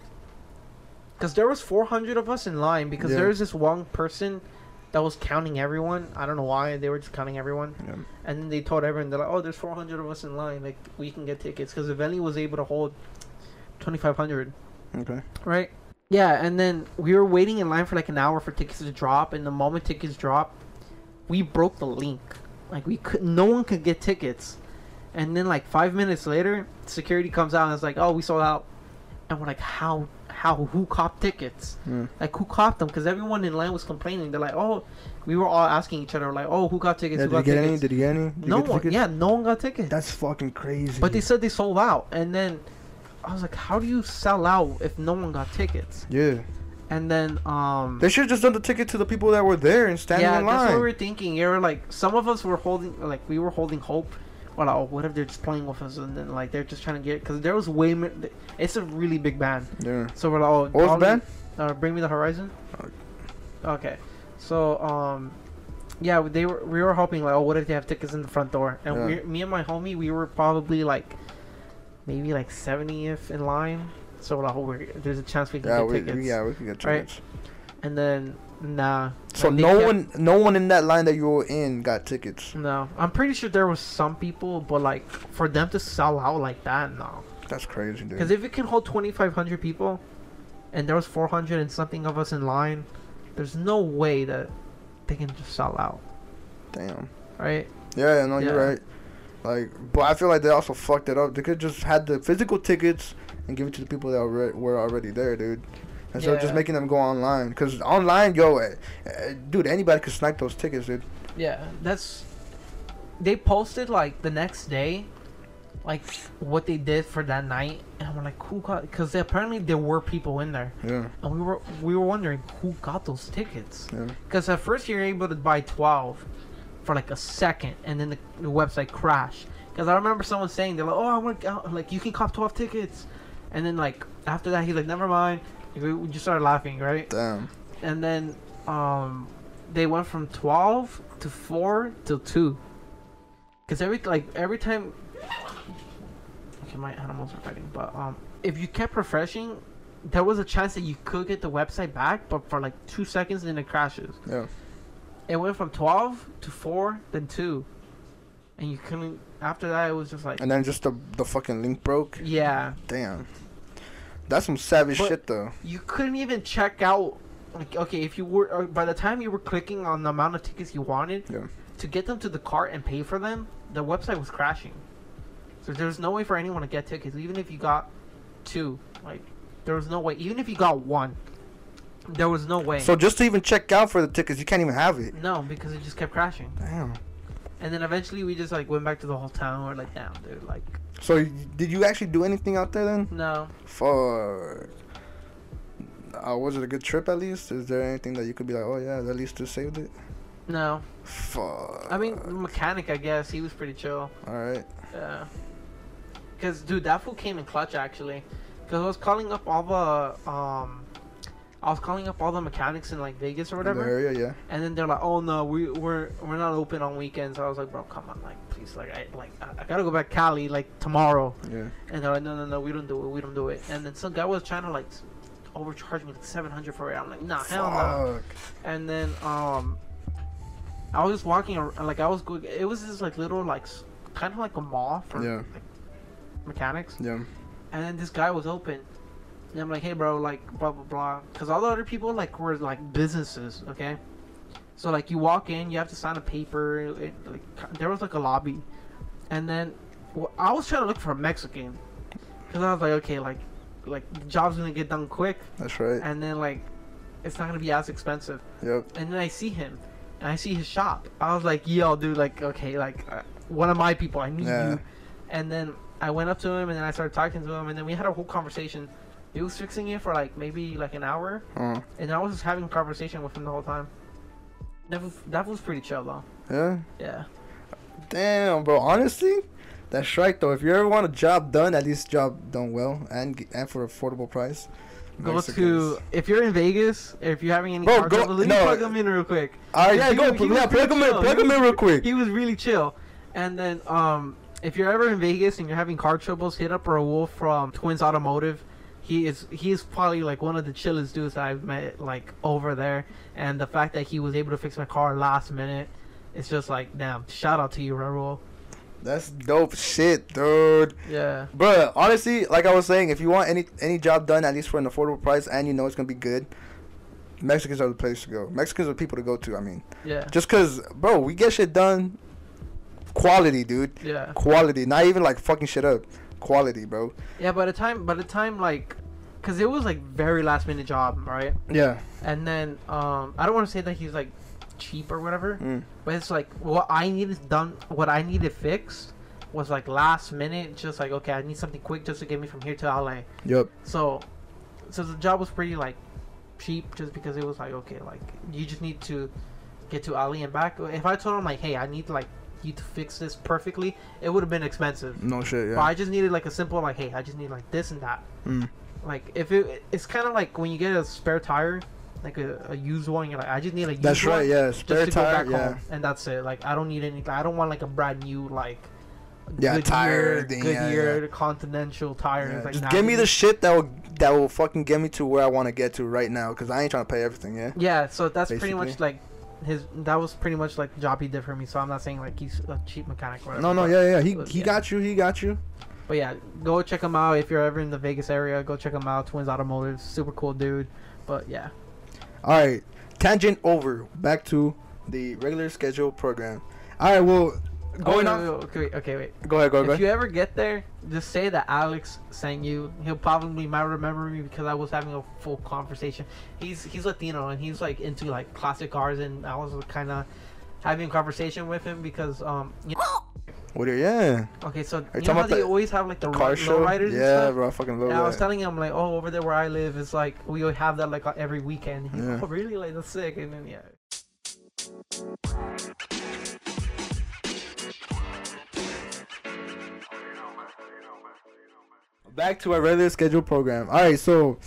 Cause there was 400 of us in line because Yeah. there was this one person that was counting everyone. I don't know why they were just counting everyone. Yeah. And then they told everyone, they're like, oh, there's 400 of us in line. Like, we can get tickets. Because the venue was able to hold 2,500, Okay. right? Yeah, and then we were waiting in line for like an hour for tickets to drop. And the moment tickets dropped, we broke the link. Like, we could, no one could get tickets. And then, like, five minutes later, security comes out and it's like, oh, we sold out. And we're like, how, how, who copped tickets? Mm. Like, who copped them? Because everyone in line was complaining. They're like, oh, we were all asking each other, like, oh, who got tickets? Yeah, who did you get tickets? any? Did you get any? Did no get one, tickets? yeah, no one got tickets. That's fucking crazy. but they said they sold out, and then I was like, how do you sell out if no one got tickets? Yeah. And then, um, They should have just done the ticket to the people that were there and standing yeah, in that's what we were thinking. You were like, some of us were holding, like, we were holding hope. Well, oh, what if they're just playing with us, and then like they're just trying to get? Because there was way, more, it's a really big band. yeah. So we're like, oh, What was band? Uh, Bring Me the Horizon. Okay, so um, yeah, they were we were hoping like, oh, what if they have tickets in the front door? And Yeah. we, me and my homie, we were probably like, maybe like 70th in line. So we're like, oh, we're, there's a chance we can Yeah, get we, tickets. yeah, we could get tickets. Right. tickets. And then nah. So Like, no one, no one in that line that you were in got tickets. No, I'm pretty sure there was some people, but like for them to sell out like that, no. That's crazy, dude. Because if it can hold 2,500 people, and there was 400 and something of us in line, there's no way that they can just sell out, Damn. right? Yeah, yeah, no, you're right. Like, but I feel like they also fucked it up. They could just had the physical tickets and give it to the people that were already there, dude. Instead of just making them go online. Because online, yo, eh, dude, anybody could snipe those tickets, dude. Yeah, that's. They posted like the next day, like what they did for that night, and we're like, who got? Because apparently there were people in there, Yeah, and we were we were wondering who got those tickets. yeah. Because at first you're able to buy 12 for like a second, and then the, the website crashed. Because I remember someone saying they're like, "Oh, I want uh, like you can cop 12 tickets," and then like after that he's like, "Never mind." We, we just started laughing, right? Damn. And then um, they went from 12 to 4 to 2. Because every like every time, okay, my animals are fighting, but um, if you kept refreshing, there was a chance that you could get the website back, but for like two seconds, then it crashes. Yeah. It went from 12 to 4, then 2. And you couldn't. After that, it was just like. And then just the the fucking link broke. Yeah. Damn. That's some savage But- shit, though. You couldn't even check out. Like, okay, if you were. Or by the time you were clicking on the amount of tickets you wanted, Yeah. to get them to the cart and pay for them, the website was crashing. So there's no way for anyone to get tickets, even if you got two. Like, there was no way. Even if you got one, there was no way. So just to even check out for the tickets, you can't even have it. no, because it just kept crashing. Damn. And then eventually we just like went back to the whole town. we're like, damn, dude, like, So y- did you actually do anything out there then? no. Fuck. Uh, was it a good trip at least? Is there anything that you could be like, oh yeah, at least this saved it? No. Fuck. I mean, mechanic, I guess, he was pretty chill. all right. Yeah. Because, dude, that fool came in clutch, actually. Because I was calling up all the, um, I was calling up all the mechanics in, like, Vegas or whatever. area, yeah. And then they're like, "Oh no, we we're we're not open on weekends." I was like, "Bro, come on, like, please, like, I like I, I gotta go back Cali like tomorrow." Yeah. And they're like, "No, no, no, we don't do it, we don't do it." And then some guy was trying to like overcharge me like seven hundred for it. I'm like, "Nah, hell no." Fuck. And then um, I was just walking around, like I was going. It was this like little like kind of like a mall for Yeah. like, mechanics. Yeah. And then this guy was open, And I'm like, hey, bro, like, blah blah blah. Because all the other people like were like businesses, okay. So like you walk in, you have to sign a paper. It, like there was like a lobby, and then well, I was trying to look for a Mexican, because I was like, okay, like, like the job's gonna get done quick, That's right. and then like it's not gonna be as expensive. Yep. And then I see him, and I see his shop. I was like, yo, dude, like, okay, like uh, one of my people, I need Yeah. you. And then I went up to him, and then I started talking to him, and then we had a whole conversation. He was fixing it for like maybe like an hour, Uh, and I was just having a conversation with him the whole time. That was that was pretty chill though. yeah. Yeah. Damn, bro. Honestly, that's right though. If you ever want a job done, at least job done well and and for affordable price. Go Mexicans. to if you're in Vegas, if you're having any Bro, car go- trouble, let me no. plug him in real quick. All right, yeah, He go. he yeah, plug him in. Plug him in real quick. He was really chill. And then um if you're ever in Vegas and you're having car troubles, hit up Raul from Twins Automotive. He is he is probably like one of the chillest dudes I've met like over there. And the fact that he was able to fix my car last minute, it's just like damn. Shout out to you, Raul. That's dope shit, dude. Yeah. Bruh, honestly, like I was saying, if you want any any job done at least for an affordable price and you know it's gonna be good, Mexicans are the place to go. Mexicans are the people to go to. I mean, Yeah. just cause, bro, we get shit done. Quality, dude. Yeah. Quality, not even like fucking shit up. Quality, bro. Yeah. By the time by the time like, cause it was like very last minute job, right? Yeah. And then um I don't want to say that he's like cheap or whatever. Mm. But it's like what I needed done, what I needed fixed was like last minute. Just like okay, I need something quick just to get me from here to LA. Yep. So, so the job was pretty like cheap, just because it was like okay, like you just need to get to LA and back. If I told him like, hey, I need like you to fix this perfectly, it would have been expensive. No shit. But I just needed like a simple like, hey, I just need like this and that. Mm. Like if it, it's kind of like when you get a spare tire. Like a, a used one, you're like, I just need a used That's one right. Yeah. just Spare tire. back Yeah. home, and that's it. Like I don't need anything. I don't want like a brand new like. Yeah, Goodyear, tire thing, yeah, Goodyear Continental tires. Yeah, Like, just give me the shit that will that will fucking get me to where I want to get to right now, cause I ain't trying to pay everything. Yeah. Yeah, so that's pretty much like his. That was pretty much like the job he did for me. So I'm not saying like he's a cheap mechanic or whatever. No, no, yeah, yeah. He but he yeah. got you. He got you. But yeah, go check him out if you're ever in the Vegas area. Go check him out. Twins Automotive, super cool dude. But yeah, All right, tangent over. Back to the regular schedule program. All right, well, going oh, on. wait, okay, wait, okay, wait. Go ahead, go ahead, if ahead. you ever get there, just say that Alex sent you. He'll probably might remember me because I was having a full conversation. He's he's Latino and he's like into like classic cars, and I was kind of having a conversation with him because um you know, What? Are, yeah, okay so you you know how they always have like the car show. riders Yeah, bro, I fucking love And I was telling him like, oh, over there where I live, it's like we have that like uh, every weekend. He's Yeah. like, oh, really? Like that's sick. And then yeah, Back to our regular schedule program. All right, so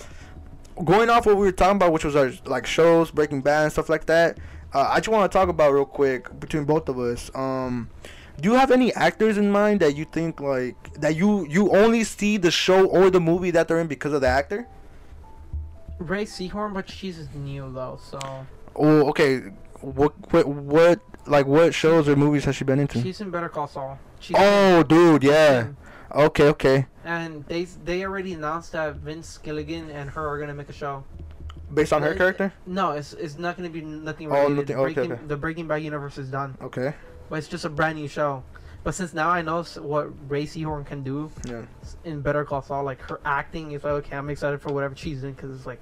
going off what we were talking about, which was our like shows, Breaking Bad, and stuff like that. Uh, I just want to talk about real quick between both of us. Um, do you have any actors in mind that you think like that you you only see the show or the movie that they're in because of the actor? Rhea Seehorn, but she's new though, so Oh, okay. What what what like what shows or movies has she been into? she's in Better Call Saul. She's Oh, dude, yeah. Okay, okay. And they they already announced that Vince Gilligan and her are gonna make a show. Based on her Uh, character? No, it's it's not gonna be nothing related. Oh, nothing- okay, Breaking, okay. The Breaking Bad universe is done, Okay. but it's just a brand new show. But since now I know what Rhea Seehorn can do Yeah. in Better Call Saul, like her acting is like okay, I'm excited for whatever she's in because it's like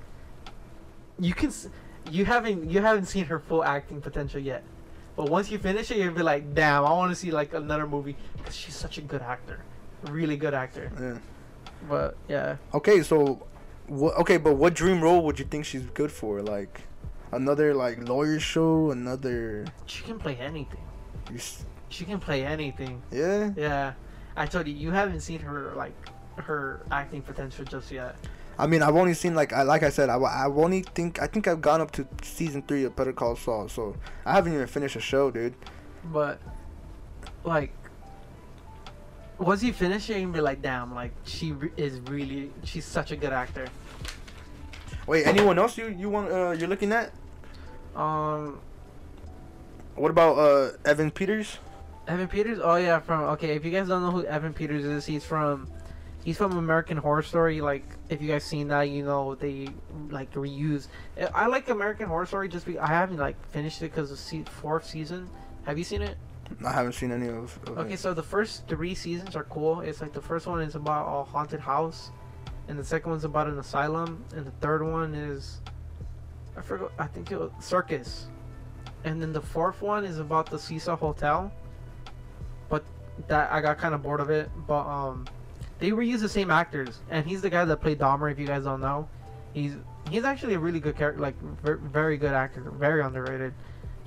you can s- you haven't you haven't seen her full acting potential yet. But once you finish it, you'll be like, damn, I want to see like another movie because she's such a good actor, really good actor. Yeah. But yeah, Okay, so what okay, but what dream role would you think she's good for? Like another like lawyer show, another she can play anything. s- She can play anything. Yeah. Yeah, I told you, you haven't seen her like her acting potential just yet. I mean, I've only seen like I like I said, I I've only think I think I've gone up to season 3 of Better Call Saul, so I haven't even finished the show, dude. But like, once you finish it, you be like, damn, like she re- is really, she's such a good actor. Wait, anyone else you you want uh you're looking at? Um, What about uh Evan Peters? Evan Peters. Oh yeah, from okay. If you guys don't know who Evan Peters is, he's from, He's from American Horror Story. Like, if you guys seen that, you know they like reuse. I like American Horror Story just because I haven't like finished it because the fourth season. Have you seen it? I haven't seen any of. of Okay, it. so the first three seasons are cool. It's like the first one is about a haunted house, and the second one's about an asylum, and the third one is, I forgot. I think it was circus, and then the fourth one is about the Seesaw Hotel. But that I got kind of bored of it. But um, they reuse the same actors, and he's the guy that played Dahmer. If you guys don't know, he's he's actually a really good character, like very good actor, very underrated.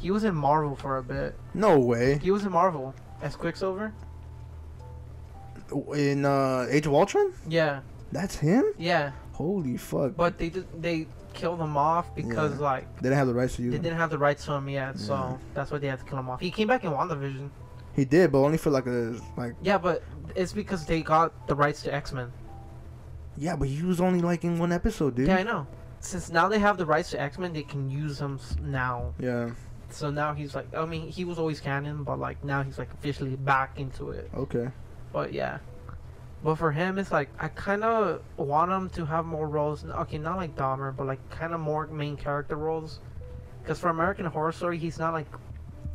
He was in Marvel for a bit. no way. He was in Marvel as Quicksilver. In uh, Age of Ultron, Yeah, that's him. yeah, Holy fuck! but they did, they killed him off because Yeah. like they didn't have the rights to use they didn't have the rights to him yet, Yeah. so that's why they had to kill him off. He came back in WandaVision. He did, but only for like a like. Yeah, but it's because they got the rights to X Men. Yeah, but he was only like in one episode, dude. Yeah, I know. Since now they have the rights to X Men, they can use him now. Yeah. So now he's like, I mean, he was always canon, but like now he's like officially back into it. Okay. But yeah. But for him, it's like I kind of want him to have more roles. Okay, not like Dahmer, but like kind of more main character roles. Because for American Horror Story, he's not like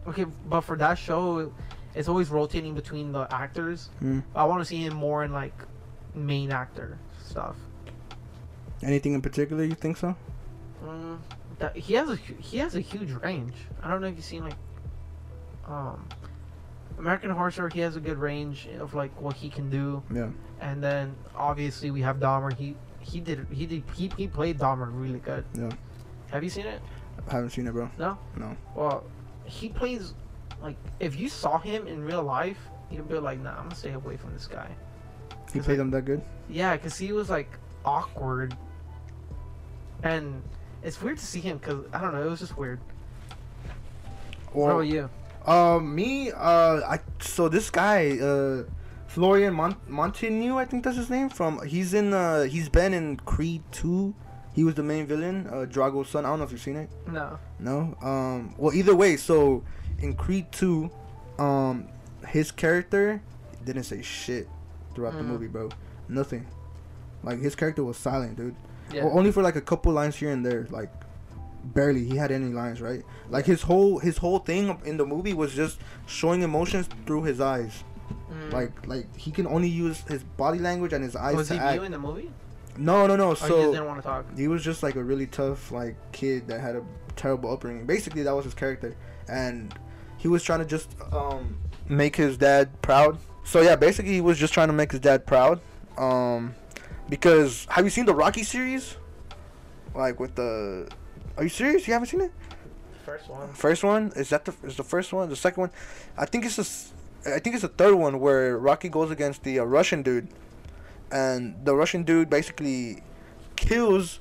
okay. But for that show, it's always rotating between the actors. Hmm. I want to see him more in like main actor stuff. Anything in particular you think so? Mm, that he has a he has a huge range. I don't know if you've seen like um American Horror Story. He has a good range of like what he can do. Yeah. And then obviously we have Dahmer. He he did he did he, he played Dahmer really good. Yeah. Have you seen it? I haven't seen it, bro. No. No. Well, he plays like if you saw him in real life, you'd be like, nah, I'm gonna stay away from this guy. He played it- him that good. Yeah, cause he was like awkward, and it's weird to see him. Cause I don't know, it was just weird. what about you? Um, me, uh, I so this guy, uh, Florian Mont- Montigny, I think that's his name. From he's in, uh, he's been in Creed two. He was the main villain, uh, Drago's son. I don't know if you've seen it. No. No. Um. Well, either way, so in Creed two, um, his character didn't say shit throughout the Mm. movie, bro. Nothing. Like his character was silent, dude. Yeah. Only for like a couple lines here and there, like barely he had any lines, right? Like his whole his whole thing in the movie was just showing emotions through his eyes. Mm. Like like he can only use his body language and his eyes was he act. viewing the movie? No, no, no. Or just So didn't want to talk? he was just like a really tough like kid that had a terrible upbringing. Basically, that was his character, and he was trying to just um make his dad proud. So yeah, basically he was just trying to make his dad proud. Um, because have you seen the Rocky series? Like with the, are you serious? You haven't seen it? First one. First one is that the is the first one? The second one, I think it's the, I think it's the third one where Rocky goes against the uh, Russian dude, and the Russian dude basically kills.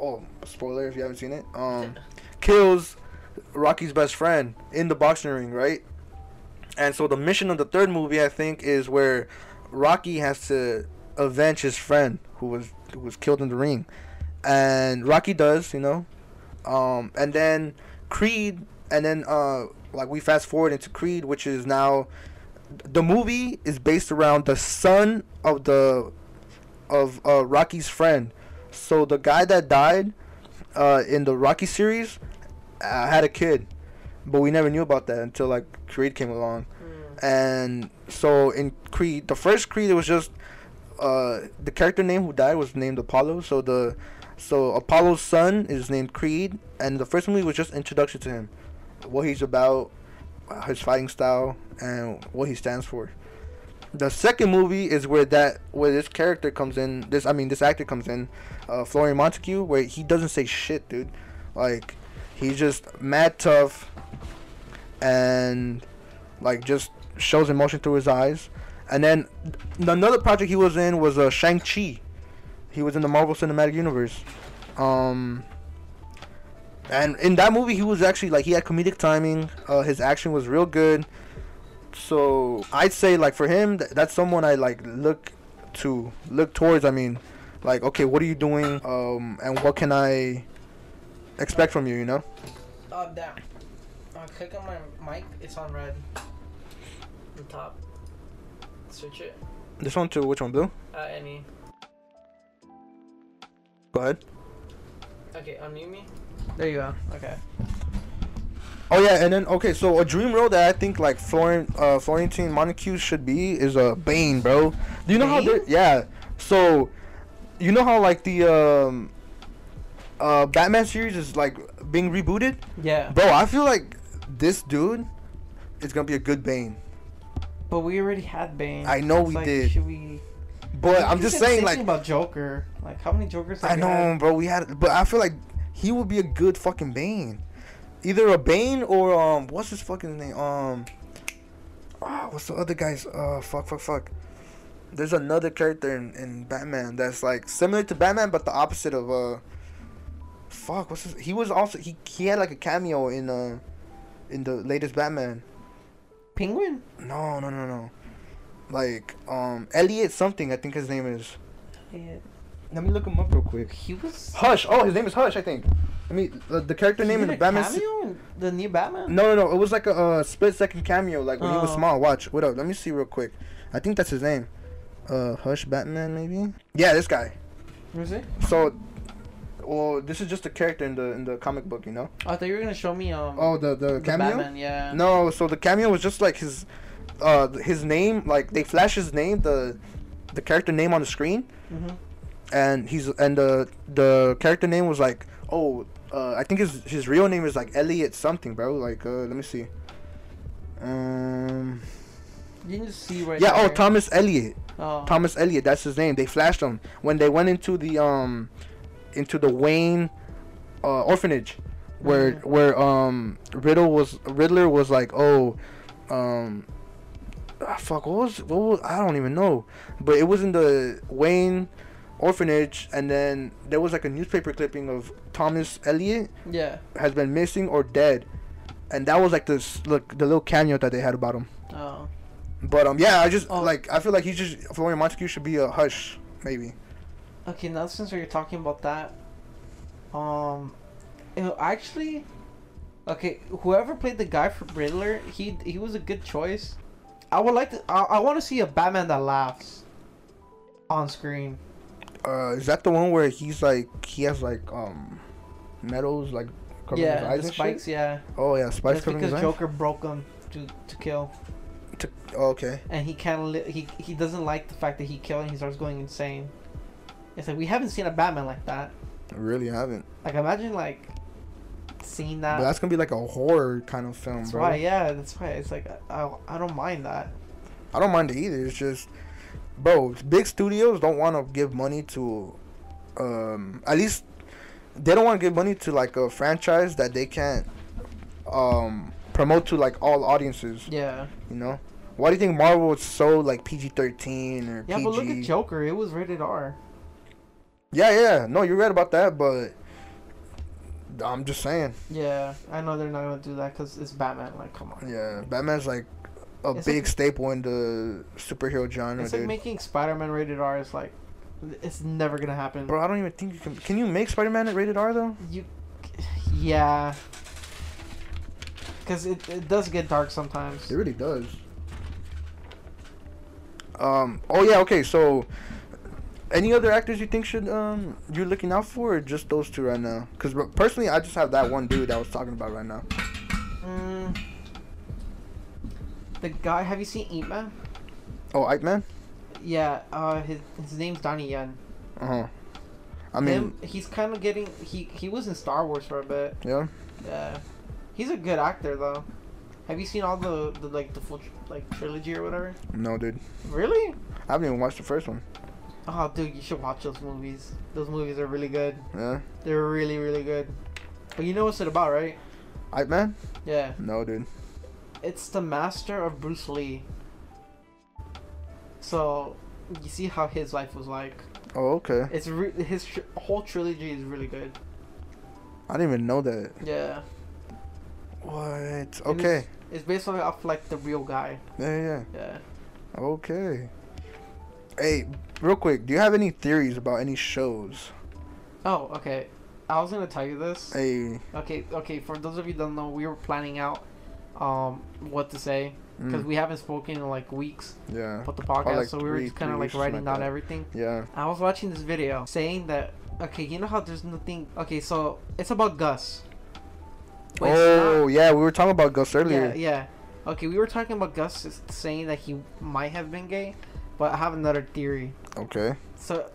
Oh, spoiler if you haven't seen it. Um, kills Rocky's best friend in the boxing ring, right? And so the mission of the third movie, I think, is where Rocky has to avenge his friend who was who was killed in the ring, and Rocky does, you know, um, and then Creed, and then uh, like we fast forward into Creed, which is now the movie is based around the son of the of uh, Rocky's friend. So the guy that died uh, in the Rocky series uh, had a kid, but we never knew about that until like Creed came along. Mm. And so in Creed, the first Creed, it was just uh, the character name who died was named Apollo. So the so Apollo's son is named Creed, and the first movie was just introduction to him, what he's about, his fighting style, and what he stands for. The second movie is where that where this character comes in. This I mean this actor comes in, uh, Florian Montague, where he doesn't say shit, dude. Like he's just mad tough, and like just shows emotion through his eyes. And then another project he was in was uh, Shang Chi. He was in the Marvel Cinematic Universe. Um, and in that movie, he was actually like he had comedic timing. Uh, his action was real good. So I'd say like for him, th- that's someone I like look to look towards. I mean, like okay, what are you doing? Um, and what can I expect from you? You know? Oh, damn. Uh, click on my mic. It's on red. The top. Switch it. This one to which one, Blue? Uh, any. Go ahead. Okay, unmute me. There you go. Okay. Oh yeah, and then okay, so a dream role that I think like Florent, uh, Florentine Montague should be is a uh, Bane, bro. Do you know how? Bane? they Yeah. So, you know how like the um, uh, Batman series is like being rebooted, Yeah. bro. I feel like this dude is gonna be a good Bane. But we already had Bane. I know we like, did. Should we? But I'm just saying, like, about Joker. Like, how many Jokers? Have I know, had? bro. We had, but I feel like he would be a good fucking Bane. Either a Bane or um, what's his fucking name? Um, ah, what's the other guy's? Uh, fuck, fuck, fuck. There's another character in, in Batman that's like similar to Batman, but the opposite of uh. Fuck, what's his? He was also he he had like a cameo in uh, in the latest Batman. Penguin. No, no, no, no. Like um, Elliot something. I think his name is. Yeah. Let me look him up real quick. He was. Hush. Oh, his name is Hush. I think. I mean, the, the character name in the did a Batman. cameo in the new Batman. No, no, no. It was like a uh, split second cameo, like when he was Oh. small. Watch. What up? Let me see real quick. I think that's his name. Uh, Hush Batman, maybe. Yeah, this guy. Was it? So, well, this is just a character in the in the comic book, you know. I thought you were gonna show me um. Oh, the the, the cameo. Batman. Yeah. No, so the cameo was just like his, uh, his name. Like they flash his name, the, the character name on the screen, Mhm. and he's and the the character name was like oh uh, I think his his real name is like Elliot something bro like uh, let me see um You can see right yeah oh. Thomas Elliot Oh. Thomas Elliot that's his name they flashed him when they went into the um into the Wayne uh, orphanage where Mhm. where um Riddle was Riddler was like oh um ah, fuck what was what was I don't even know but it was in the Wayne orphanage and then there was like a newspaper clipping of Thomas Elliot Yeah. has been missing or dead and that was like this look the little cameo that they had about him Oh. but um yeah I just Oh. like I feel like he just Florian Montague should be a hush maybe Okay, now since we're talking about that, um, actually, okay, whoever played the guy for Riddler, he he was a good choice. I would like to. I, I want to see a Batman that laughs on screen. uh is that the one where he's like he has like um medals like covering his yeah, eyes the and spikes. shit? Yeah, oh yeah spikes that's covering his because eyes Joker broke them to to kill, To- oh, okay and he can't. Li- he he doesn't like the fact that he killed, and he starts going insane. It's like we haven't seen a Batman like that. I really haven't Like imagine like seeing that. but that's gonna be like a horror kind of film That's bro why, yeah, that's why. It's like I, I don't mind that. I don't mind it either. It's just, bro, big studios don't want to give money to, um, at least they don't want to give money to like a franchise that they can't, um, promote to like all audiences. Yeah, You know, why do you think Marvel is so like PG thirteen or PG? yeah, PG? but look at Joker. It was rated R. Yeah, yeah, no, you're right about that, but I'm just saying, Yeah, I know they're not gonna do that because it's Batman. Like, come on. yeah, Batman's like a It's big like- staple in the superhero genre, It's dude. like making Spider-Man rated R. Is like, it's never gonna happen. Bro, I don't even think you can. Can you make Spider-Man rated R though? You, yeah, because it it does get dark sometimes. It really does. Um. Oh yeah. Okay. So, any other actors you think should um you're looking out for, or just those two right now? Because personally, I just have that one dude that I was talking about right now. Mm, the guy. Have you seen Ip Man? Oh, Ip Man. Yeah. Uh, his his name's Donnie Yen. Uh huh. I mean, Him, he's kind of getting. He he was in Star Wars for a bit. yeah. Yeah, he's a good actor though. Have you seen all the, the like the full tr- like trilogy or whatever? No, dude. Really? I haven't even watched the first one. Oh, dude, you should watch those movies. Those movies are really good. Yeah. They're really really good. But you know what's it about, right? Ip Man. Yeah, No, dude. it's the master of Bruce Lee. So you see how his life was like. Oh, okay. It's re- his tr- whole trilogy is really good. I didn't even know that. Yeah. What? Okay. It's based on off like the real guy. Yeah, yeah. Yeah. Okay. Hey, real quick, do you have any theories about any shows? Oh, okay. I was gonna tell you this. Hey. Okay, okay. For those of you don't know, we were planning out, um, what to say, because Mm. we haven't spoken in like weeks Yeah. about the podcast, like so we were just kind of like writing down like everything. Yeah. I was watching this video saying that okay, you know how there's nothing. Okay, so it's about Gus. But oh yeah, we were talking about Gus earlier. yeah, yeah. Okay, we were talking about Gus saying that he might have been gay, but I have another theory. Okay. So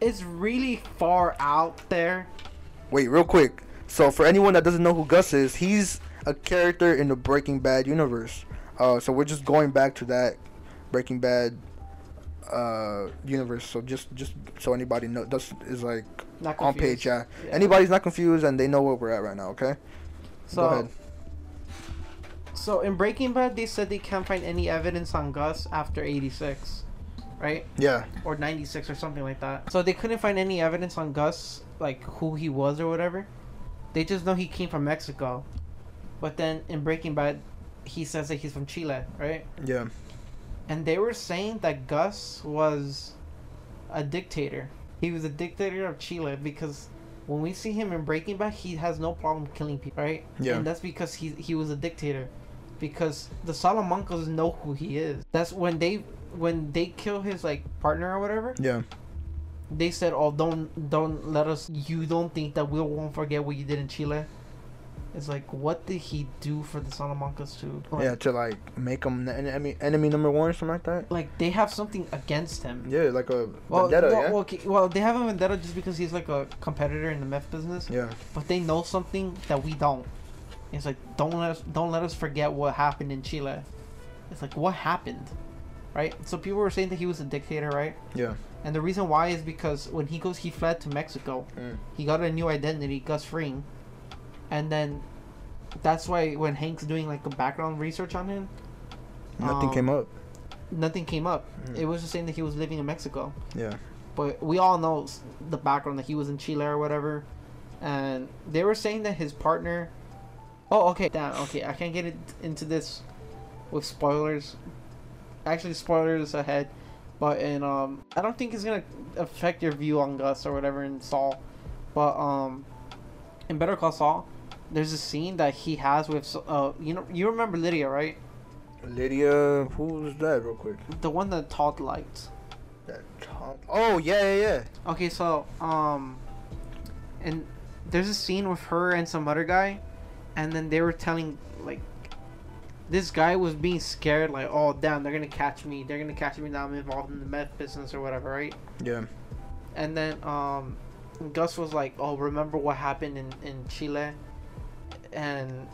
it's really far out there. Wait, real quick. So for anyone that doesn't know who Gus is, he's a character in the Breaking Bad universe. Uh, so we're just going back to that Breaking Bad uh universe. So just just so anybody know, this is like Not on page. Yeah. Yeah. Anybody's not confused and they know where we're at right now. Okay. So Go ahead. So in Breaking Bad, they said they can't find any evidence on Gus after 86, right? Yeah. Or 96 or something like that. So they couldn't find any evidence on Gus, like who he was or whatever. They just know he came from Mexico. But then in Breaking Bad, he says that he's from Chile, right? Yeah. And they were saying that Gus was a dictator. He was a dictator of Chile because when we see him in Breaking Bad, he has no problem killing people, right? Yeah. And that's because he he was a dictator. Because the Salamancas know who he is. That's when they when they kill his like partner or whatever. Yeah. They said, "Oh, don't don't let us. You don't think that we won't forget what you did in Chile." It's like, what did he do for the Salamancas to? Like, Yeah. To like make them en- enemy enemy number one or something like that. Like they have something against him. Yeah, like a Well, vendetta. well, yeah. well, okay, well, they have a vendetta just because he's like a competitor in the meth business, yeah. but they know something that we don't. It's like don't let us don't let us forget what happened in Chile. It's like what happened, right? So people were saying that he was a dictator, right? Yeah. And the reason why is because when he goes, he fled to Mexico. Mm. He got a new identity, Gus Fring, and then that's why when Hank's doing like a background research on him, Nothing um, came up. nothing came up. Mm. It was just saying that he was living in Mexico. Yeah. but we all know the background that he was in Chile or whatever, and they were saying that his partner. Oh, okay, damn, okay, I can't get it into this with spoilers. Actually, spoilers ahead, but in um, I don't think it's gonna affect your view on Gus or whatever in Saul, but um, in Better Call Saul, there's a scene that he has with uh, you know, you remember Lydia, right? Lydia, who's that? Real quick. The one that Todd liked. That Tom. Oh yeah, yeah, yeah. Okay, so um, and there's a scene with her and some other guy, and then they were telling this guy was being scared, like, oh damn, they're gonna catch me, they're gonna catch me now. I'm involved in the meth business or whatever, right? Yeah. And then um, Gus was like, oh, remember what happened in in Chile, and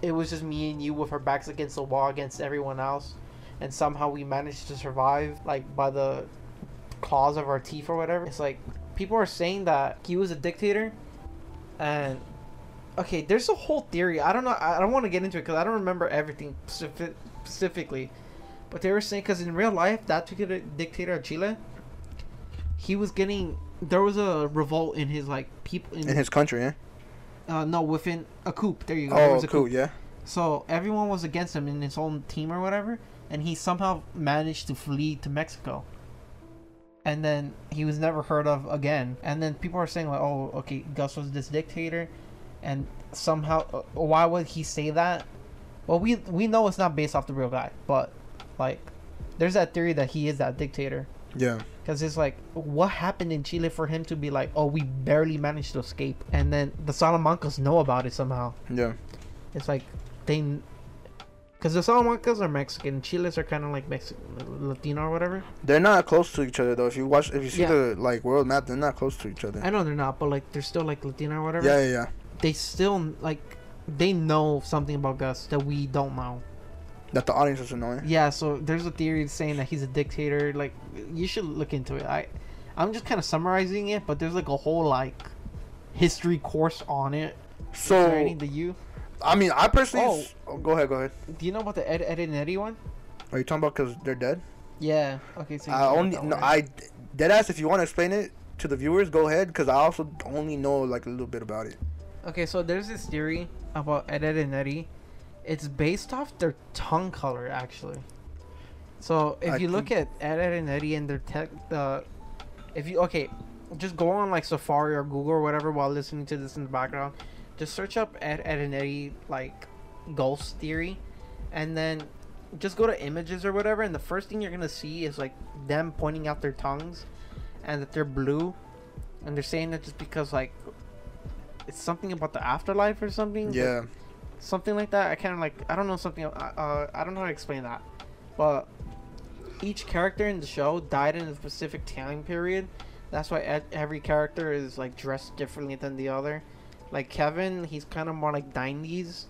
it was just me and you with our backs against the wall against everyone else, and somehow we managed to survive, like by the claws of our teeth or whatever. It's like people are saying that he was a dictator, and okay, there's a whole theory. I don't know. I don't want to get into it because I don't remember everything specific, specifically, but they were saying because in real life, that particular dictator of Chile, he was getting there was a revolt in his like people in, In his country, eh? uh no within a coup. There you go. There Oh, was a cool. coup. Yeah. So everyone was against him in his own team or whatever, and he somehow managed to flee to Mexico. And then he was never heard of again. And then people are saying like, "Oh, okay, Gus was this dictator," and somehow, uh, why would he say that? Well, we we know it's not based off the real guy, but like, there's that theory that he is that dictator. Yeah. Because it's like, what happened in Chile for him to be like, oh, we barely managed to escape, and then the Salamancas know about it somehow. Yeah. It's like they, because the Salamancas are Mexican, Chiles are kind of like Mexican, Latino or whatever. They're not close to each other though. If you watch, if you see Yeah. the like world map, they're not close to each other. I know they're not, but like they're still like Latino or whatever. Yeah, yeah, yeah. They still like, they know something about Gus that we don't know. That the audience doesn't know. Yeah, so there's a theory saying that he's a dictator. Like, you should look into it. I, I'm just kind of summarizing it, but there's like a whole like history course on it. So any that you I mean, I personally. Oh. s- Oh. go ahead, go ahead. do you know about the Ed, Edd n Eddy one? Are you talking about because they're dead? Yeah. Okay. So you I only no. I dead ass. If you want to explain it to the viewers, go ahead. Because I also only know like a little bit about it. Okay, so there's this theory about Ed, Edd n Eddy. It's based off their tongue color, actually. So if I you look at Ed, Edd n Eddy and their tech, the, if you okay, just go on like Safari or Google or whatever while listening to this in the background. Just search up Ed, Edd n Eddy like ghost theory, and then just go to images or whatever, and the first thing you're gonna see is like them pointing out their tongues, and that they're blue, and they're saying that just because like it's something about the afterlife or something. like, Yeah. something like that. I kind of like I don't know something. Uh, uh, I don't know how to explain that, but each character in the show died in a specific time period. That's why every character is like dressed differently than the other. Like Kevin, he's kind of more like 90s.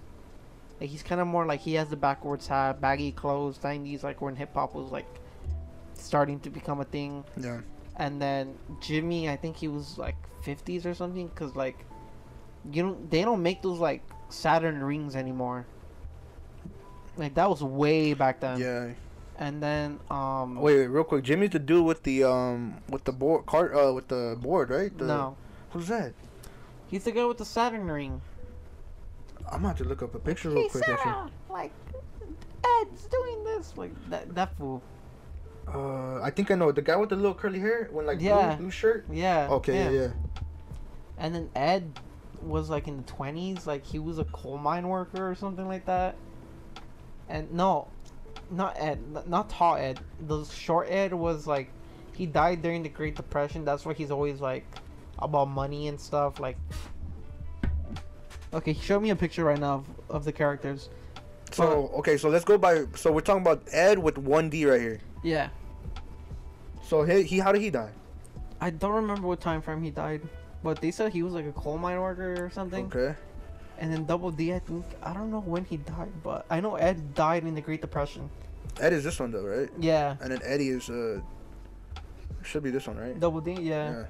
Like he's kind of more like he has the backwards hat, baggy clothes, 90s, like when hip hop was like starting to become a thing. Yeah. And then Jimmy, I think he was like 50s or something, cause like you don't they don't make those like Saturn rings anymore. Like that was way back then. Yeah. And then um Wait, wait, real quick. Jimmy's the dude with the um with the board cart uh with the board, right? The, no, Who's that? he's the guy with the Saturn ring. I'm gonna have to look up a picture real quick. Actually. like Ed's doing this, like that that fool. Uh, I think I know the guy with the little curly hair, when like Yeah. blue, blue shirt. Yeah. Okay, yeah, yeah. And then Ed was like in the twenties, like he was a coal mine worker or something like that. And no, not Ed, not tall Ed. The short Ed was like he died during the Great Depression. That's why he's always like about money and stuff. Like, okay, show me a picture right now of, of the characters. So okay, so let's go by. So we're talking about Ed with one D right here. Yeah, So he, he how did he die? I don't remember what time frame he died, but they said he was like a coal mine worker or something. Okay. And then Double D, I think I don't know when he died, but I know Ed died in the Great Depression. Ed is this one though, right? Yeah, And then Eddy is uh should be this one, right? Double D, yeah. yeah.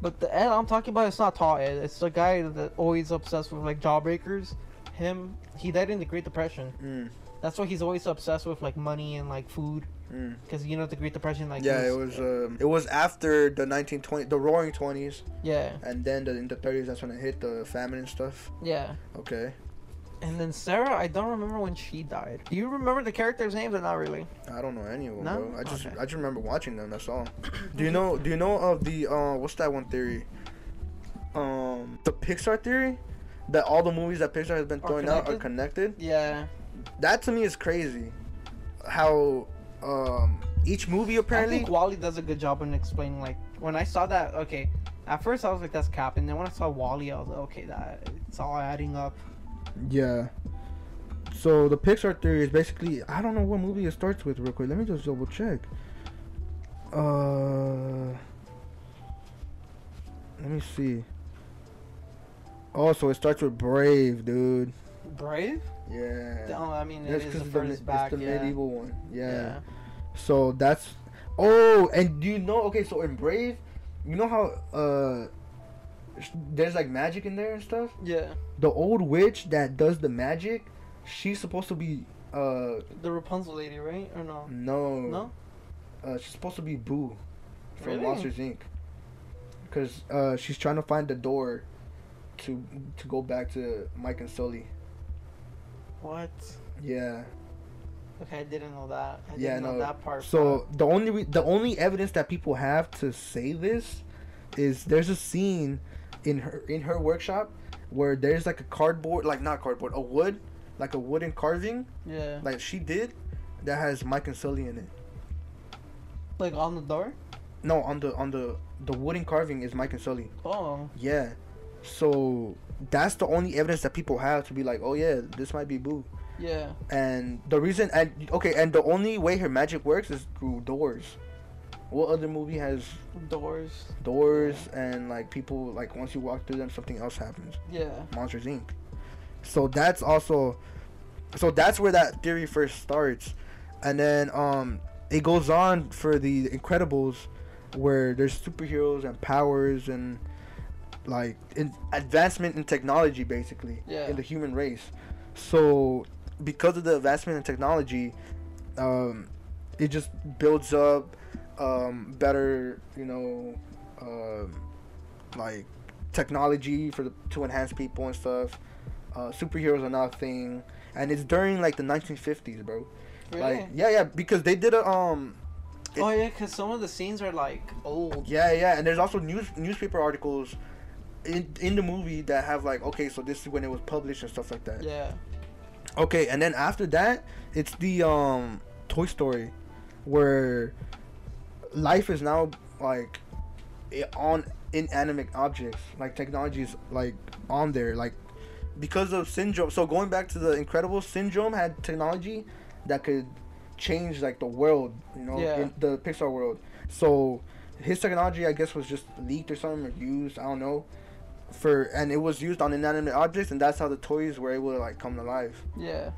But the Ed I'm talking about, it's not tall Ed. It's the guy that always obsessed with like jawbreakers. Him, he died in the Great Depression. Mm, That's why he's always obsessed with like money and like food. mm. Cause you know the Great Depression, like yeah, it was um, it was after the 1920 the Roaring Twenties, yeah, and then the, in the 30s that's when it hit the famine and stuff. yeah. Okay, And then Sarah, I don't remember when she died. Do you remember the characters' names or not really? I don't know any of them, No? bro. I just Okay. I just remember watching them. That's all. do you know Do you know of the uh what's that one theory? Um, the Pixar theory that all the movies that Pixar has been throwing out are connected. Yeah. That to me is crazy. How um each movie apparently. I think WALL-E does a good job in explaining. Like when I saw that, okay, at first I was like, "That's Cap," and then when I saw WALL-E, I was like, "Okay, that it's all adding up." Yeah. So the Pixar theory is basically I don't know what movie it starts with real quick. Let me just double check. Uh Let me see. Oh, so it starts with Brave, dude. Brave? Yeah. Oh, I mean, That's it is the it's the, furthest me- back. it's the yeah. medieval one. Yeah. yeah. So that's Oh, and do you know okay, so in Brave, you know how uh there's like magic in there and stuff? Yeah. the old witch that does the magic, she's supposed to be uh The Rapunzel lady, right? Or no? no No. uh she's supposed to be Boo from Really? Monsters Inc. Cause uh she's trying to find the door to to go back to Mike and Sully. What? Yeah. Okay, I didn't know that. I Yeah, didn't know no. that part. So the only re- the only evidence that people have to say this is there's a scene in her in her workshop where there's like a cardboard like not cardboard a wood like a wooden carving yeah. like she did that has Mike and Sully in it. Like on the door? No, on the on the the wooden carving is Mike and Sully. Oh. Yeah. So that's the only evidence that people have to be like, oh yeah, this might be Boo. Yeah. And the reason and okay, and the only way her magic works is through doors. What other movie has Doors. doors and like people like once you walk through them something else happens? Yeah. Monsters Inc. So that's also so that's where that theory first starts. And then um it goes on for the Incredibles where there's superheroes and powers and like in advancement in technology basically Yeah. in the human race. So because of the advancement in technology, um it just builds up um better, you know, um like technology for the, to enhance people and stuff. Uh, superheroes are not a thing, and it's during like the 1950s, bro. Really? Like, yeah, yeah, because they did a um, it- oh yeah, cause some of the scenes are like old. yeah, yeah, and there's also news newspaper articles in in the movie that have like, okay, so this is when it was published and stuff like that. Yeah. Okay, and then after that, it's the um Toy Story, where life is now like on inanimate objects. Like technology is like on there, like because of syndrome. So going back to the Incredible syndrome had technology that could change like the world, you know, Yeah. in the Pixar world. So his technology, I guess, was just leaked or something or used. I don't know. For and it was used on inanimate objects, and that's how the toys were able to like come to life. Yeah.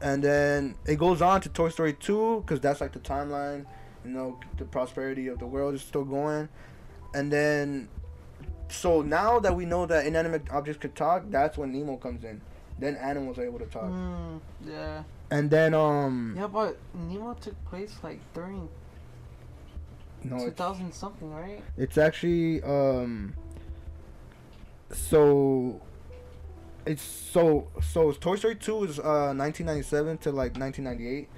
And then it goes on to Toy Story 2 because that's like the timeline. You know, the prosperity of the world is still going. And then, so now that we know that inanimate objects could talk, that's when Nemo comes in. Then animals are able to talk. Mm, yeah. And then, um, Yeah, but Nemo took place like during no, it's, 2000 something, right? it's actually, um, so it's so so Toy Story 2 is uh 1997 to like 1998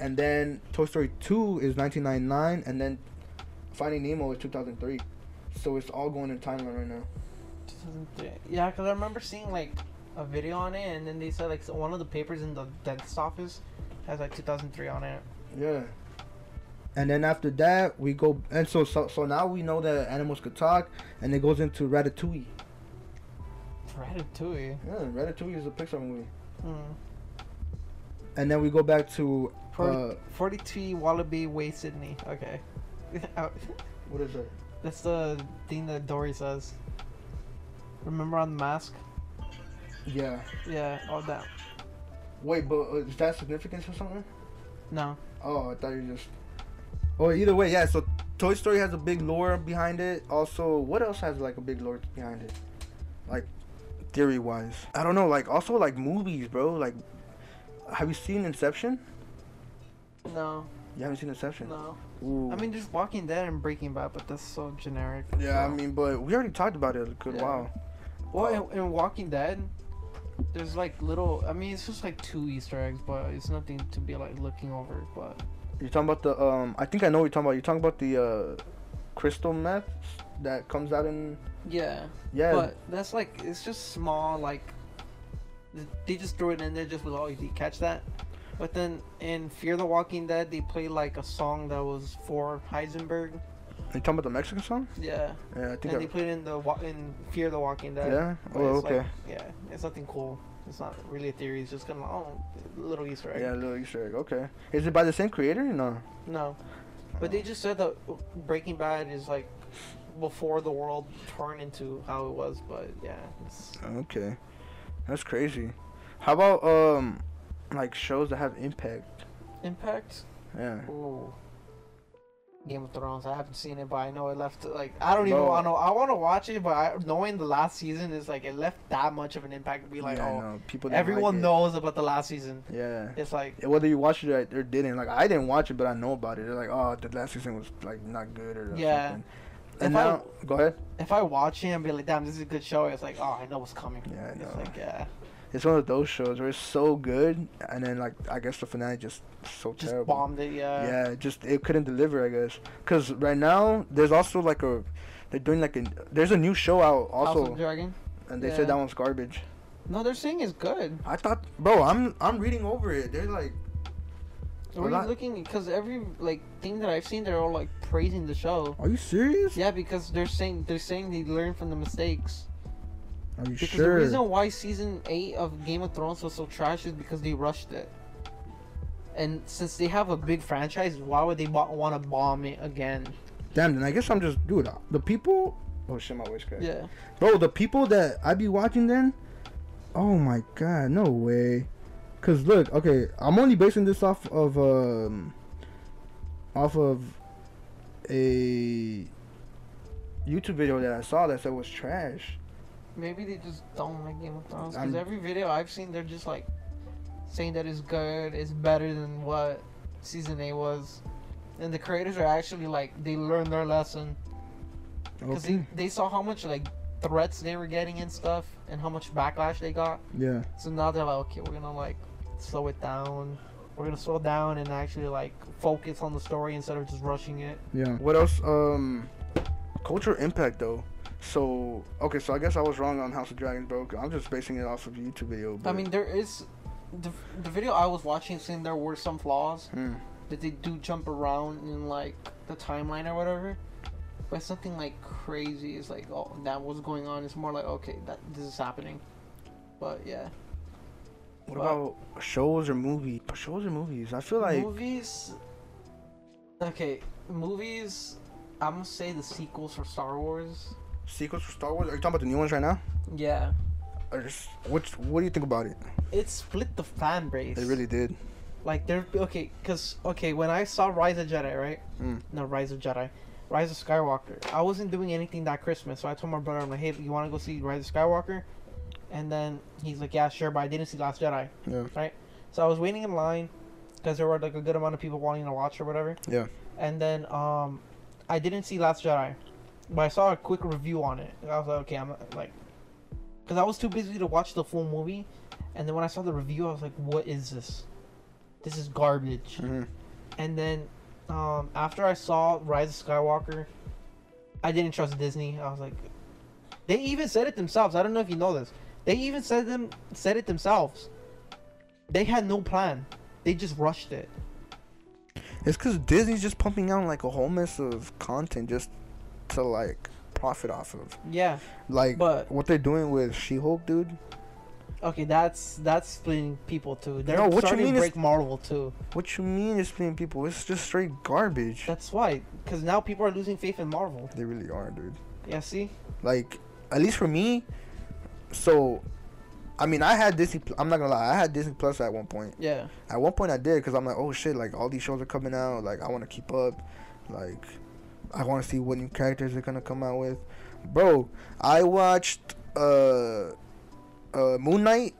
and then Toy Story 2 is 1999 and then Finding Nemo is 2003 so it's all going in timeline right now. 2003. Yeah, because I remember seeing like a video on it, and then they said like so one of the papers in the dentist office has like 2003 on it. yeah. And then after that we go and so so, so now we know that animals could talk and it goes into Ratatouille Ratatouille. yeah Ratatouille is a Pixar movie Hmm. and then we go back to Forty- uh 42 Wallaby Way, Sydney. Okay. What is that? That's the thing that Dory says. Remember on the mask? yeah Yeah, all that. wait but uh, is that significance or something No. Oh, I thought you just. Oh, either way, yeah. So Toy Story has a big lore behind it. Also, what else has like a big lore behind it? Like theory wise, I don't know. Like also like movies, bro. Like, have you seen Inception? No. You haven't seen Inception? No. Ooh. I mean, just Walking Dead and Breaking Bad, but that's so generic. yeah. I mean, but we already talked about it a good Yeah. while. Well, in, in Walking Dead, there's like little. I mean, it's just like two Easter eggs, but it's nothing to be like looking over. But You're talking about the um. I think I know what you're talking about. You're talking about the uh, crystal meth that comes out in. yeah, Yeah. but that's like it's just small. Like they just threw it in there just with oh, you catch that. But then in Fear the Walking Dead, they played like a song that was for Heisenberg. you talking about the Mexican song? Yeah, Yeah, I think. and they I, played in the wa- in Fear the Walking Dead. yeah. Oh, it's okay. like- yeah, it's nothing cool. It's not really a theory. It's just kind of oh, little Easter egg. Yeah, a little Easter egg. Okay. Is it by the same creator? Or no. No, but they just said that Breaking Bad is like before the world turned into how it was. But yeah, it's, Okay. That's crazy. How about um like shows that have impact? Impact. Yeah. Ooh. Game of Thrones. I haven't seen it, but I know it left like I don't even want to. I want to watch it, but I, knowing the last season is like it left that much of an impact. To be like, yeah, oh, know. People everyone like knows about the last season. Yeah. It's like Whether you watched it or didn't, like I didn't watch it, but I know about it. They're like, oh, the last season was like not good or Yeah. something. If And I- now, go ahead. if I watch it and be like, damn, this is a good show. It's like, oh, I know what's coming. Yeah, I It's know. like, yeah, It's one of those shows where it's so good, and then like I guess the finale just so just terrible. bombed it. Yeah. yeah, just it couldn't deliver, I guess. Cause right now there's also like a they're doing like a there's a new show out House also, of Dragon. and they Yeah. said that one's garbage. No, they're saying it's good. I thought, bro, I'm I'm reading over it. They're like, Are you lot- looking? Because every like thing that I've seen, they're all like praising the show. are you serious? Yeah, because they're saying they're saying they learned from the mistakes. Are you Because sure? the reason why season eight of Game of Thrones was so trash is because they rushed it. And since they have a big franchise, why would they want to bomb it again? Damn, then I guess I'm just dude. Uh, the people. Oh shit, my voice cracked. Yeah. Bro, the people that I be watching then. Oh my god, no way. Cause look, okay, I'm only basing this off of um, off of a YouTube video that I saw that said was trash. Maybe they just don't like Game of Thrones. Because every video I've seen, they're just like saying that it's good, it's better than what season eight was. And the creators are actually like, they learned their lesson. Because Okay. they, they saw how much like threats they were getting and stuff, and how much backlash they got. Yeah. So now they're like, okay, we're gonna like slow it down. We're gonna slow down and actually like focus on the story instead of just rushing it. Yeah. What else? Um, cultural impact though. So okay, so I guess I was wrong on House of Dragons, bro. 'cause I'm just basing it off of YouTube video. But I mean, there is the the video I was watching saying there were some flaws Hmm. that they do jump around in like the timeline or whatever. But it's nothing like crazy. It's like oh that was going on. It's more like okay that this is happening. But yeah. What about shows or movies? Shows or movies? I feel like movies. Okay, movies. I'm gonna say the sequels for Star Wars. sequels for Star Wars. Are you talking about the new ones right now? Yeah, Or just, which? What do you think about it? it split the fan base. They really did. like they're okay. Cause okay, when I saw Rise of Jedi, right? Mm. No, Rise of Jedi, Rise of Skywalker. I wasn't doing anything that Christmas, so I told my brother, I'm like, hey, you want to go see Rise of Skywalker? And then he's like, yeah, sure, but I didn't see Last Jedi. Yeah. Right? So I was waiting in line because there were like a good amount of people wanting to watch or whatever. Yeah. And then um, I didn't see Last Jedi, but I saw a quick review on it. I was like, okay, I'm like, because I was too busy to watch the full movie. And then when I saw the review, I was like, what is this? This is garbage. hmm And then um, after I saw Rise of Skywalker, I didn't trust Disney. I was like, they even said it themselves. I don't know if you know this. They even said them said it themselves. They had no plan. They just rushed it. It's because Disney's just pumping out like a whole mess of content just to like profit off of. Yeah. Like But- what they're doing with She-Hulk, dude. Okay, that's that's splitting people too. They're No, what you starting mean to is- break Marvel too. What you mean is paying people? It's just straight garbage. That's why, because now people are losing faith in Marvel. They really are, dude. Yeah, see. Like at least for me. So, I mean, I had Disney. I'm not gonna lie. I had Disney Plus at one point. Yeah. At one point, I did because I'm like, oh shit, like all these shows are coming out. Like I want to keep up. Like I want to see what new characters they're gonna come out with. Bro, I watched uh uh Moon Knight.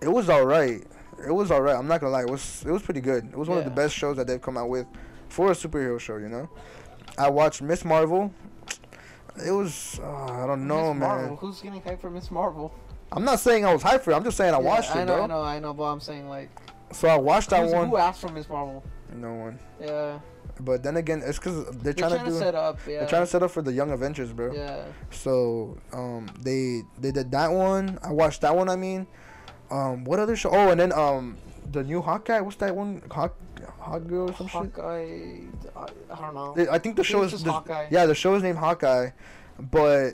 It was alright. It was alright. I'm not gonna lie. It was it was pretty good. It was one of the best shows that they've come out with for a superhero show. You know. I watched Miss Marvel. It was uh, I don't know, Miss man. Marvel. Who's getting hyped for Miss Marvel? I'm not saying I was hyped for it. I'm just saying I Yeah, watched I it, know, bro. I know, I know, but I'm saying like, So I watched that one. who asked for Miss Marvel? No one. Yeah. But then again, it's because they're They're trying, trying, to do. set up. Yeah. They're trying to set up for the Young Avengers, bro. Yeah. So um, they they did that one. I watched that one. I mean, um, what other show? Oh, and then um, the new Hawkeye. What's that one? Hawk Hawk Girl or some shit. Hawkeye. I, I don't know. I think the I show think is the- Hawkeye. yeah, the show is named Hawkeye, but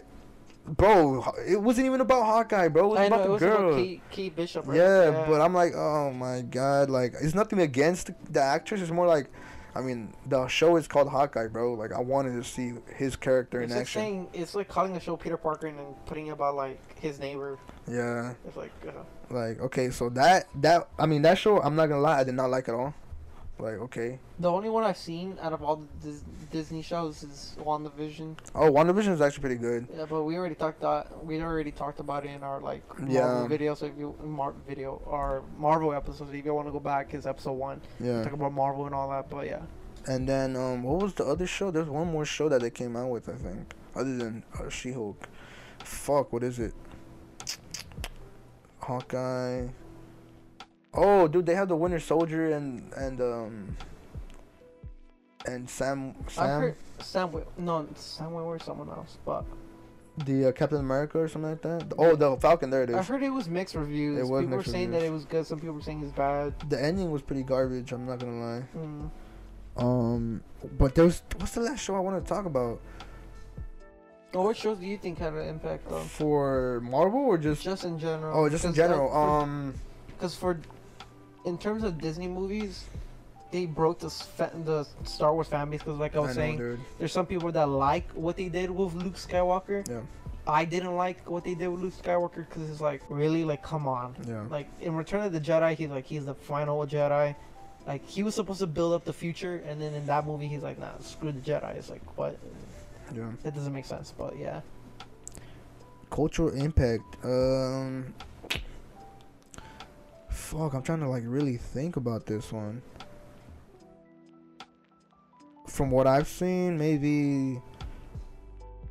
bro, it wasn't even about Hawkeye, bro. It was I about know it the was girl. about Kate, Kate Bishop. Right? Yeah, but I'm like, oh my god, like it's nothing against the actress. It's more like, I mean, the show is called Hawkeye, bro. Like I wanted to see his character It's in like action. saying it's like calling the show Peter Parker and then putting it about like his neighbor. Yeah, It's like uh, like okay, so that that I mean that show, I'm not gonna lie, I did not like at all. Like okay, the only one I've seen out of all the Dis- Disney shows is WandaVision. oh, WandaVision is actually pretty good. Yeah, but we already talked that we already talked about it in our like Marvel Yeah. video. So if you Mar- video or Marvel episodes, if you want to go back, is episode one. Yeah, Talk about Marvel and all that. But yeah, and then um, what was the other show? There's one more show that they came out with, I think, other than uh, She-Hulk. Fuck, what is it? Hawkeye. Oh, dude, they have the Winter Soldier and and um and Sam I've Sam heard Sam. No, Sam Witwer, someone else. But the uh, Captain America or something like that. Oh, the Falcon. There it is. I've heard it was mixed reviews. It was people were mixed saying that it was good. Some people were saying it's bad. The ending was pretty garbage. I'm not gonna lie. Mm. Um, but there was what's the last show I want to talk about Well, what shows do you think had an impact though? for Marvel or just Just in general. oh just in general. like, Um, Because for, in terms of Disney movies, they broke the the Star Wars fan base. Because like I was I know, saying, dude. there's some people that like what they did with Luke Skywalker. Yeah. I didn't like what they did with Luke Skywalker because it's like really like come on. Yeah. Like in Return of the Jedi, he's like he's the final Jedi. Like he was supposed to build up the future, and then in that movie, he's like, nah, screw the Jedi. It's like what? Yeah. That doesn't make sense. But yeah, Cultural impact. Um. Fuck, I'm trying to like really think about this one. From what I've seen, maybe.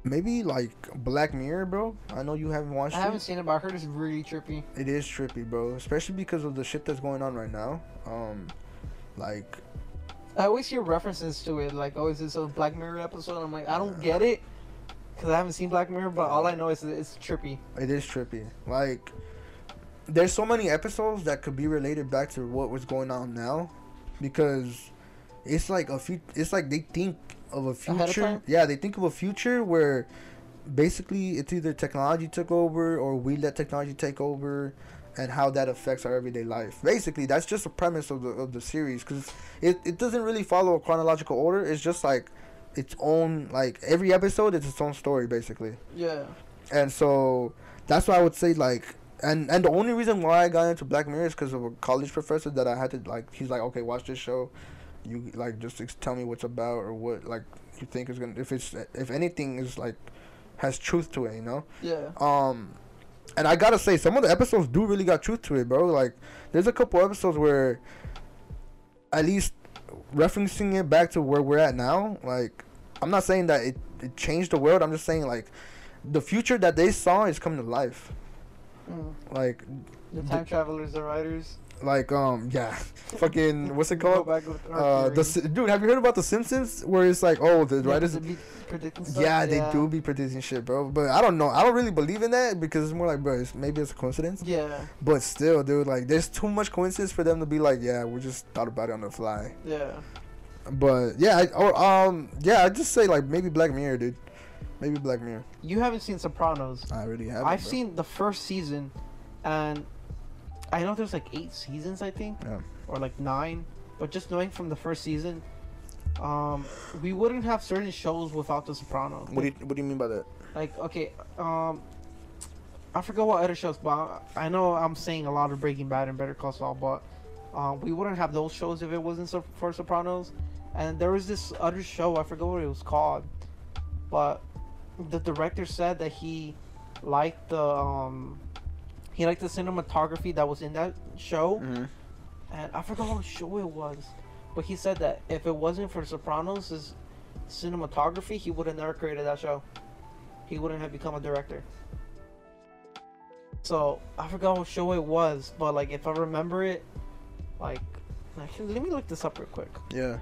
Maybe like Black Mirror, bro. I know you haven't watched it. I haven't it. seen it, but I heard it's really trippy. It is trippy, bro. Especially because of the shit that's going on right now. Um, like I always hear references to it, like, oh, is this a Black Mirror episode? I'm like, I don't get it, because I haven't seen Black Mirror, but all I know is it's trippy. It is trippy. Like, there's so many episodes that could be related back to what was going on now, because it's like a few. It's like they think of a Ahead of future. Yeah, they think of a future where basically it's either technology took over or we let technology take over. And how that affects our everyday life. Basically, that's just the premise of the of the series, because it, it doesn't really follow a chronological order. It's just like its own like every episode is its own story, basically Yeah. and so that's why I would say like and and the only reason why I got into Black Mirror is because of a college professor that I had to like he's like okay watch this show. You like just tell me what's about or what like you think is gonna if it's if anything is like has truth to it you know? Yeah. um and I gotta say some of the episodes do really got truth to it bro. Like there's a couple episodes where at least referencing it back to where we're at now like I'm not saying that it, it changed the world. I'm just saying like the future that they saw is coming to life Mm. like The time travelers, the writers. like um yeah fucking what's it called back with uh the dude have you heard about the simpsons where it's like oh the Yeah, writers does it be predicting stuff? yeah they do be predicting shit bro but i don't know i don't really believe in that because it's more like bro it's, maybe it's a coincidence Yeah. but still dude like there's too much coincidence for them to be like yeah we just thought about it on the fly Yeah. but yeah I, or um yeah i just say like maybe black mirror dude maybe black mirror You haven't seen Sopranos. i really have I've seen the first season, and I know there's like eight seasons, I think, Yeah. or like nine. But just knowing from the first season, um, we wouldn't have certain shows without The Sopranos. what do you what do you mean by that like okay, um, I forgot what other shows, but I know I'm saying a lot of Breaking Bad and Better Call Saul, but um, we wouldn't have those shows if it wasn't for Sopranos. And there was this other show, I forgot what it was called, but the director said that he liked the um, he liked the cinematography that was in that show, mm-hmm. and I forgot what show it was, but he said that if it wasn't for Sopranos' cinematography, he would have never created that show. He wouldn't have become a director. So I forgot what show it was, but like if I remember it, like actually, let me look this up real quick. Yeah.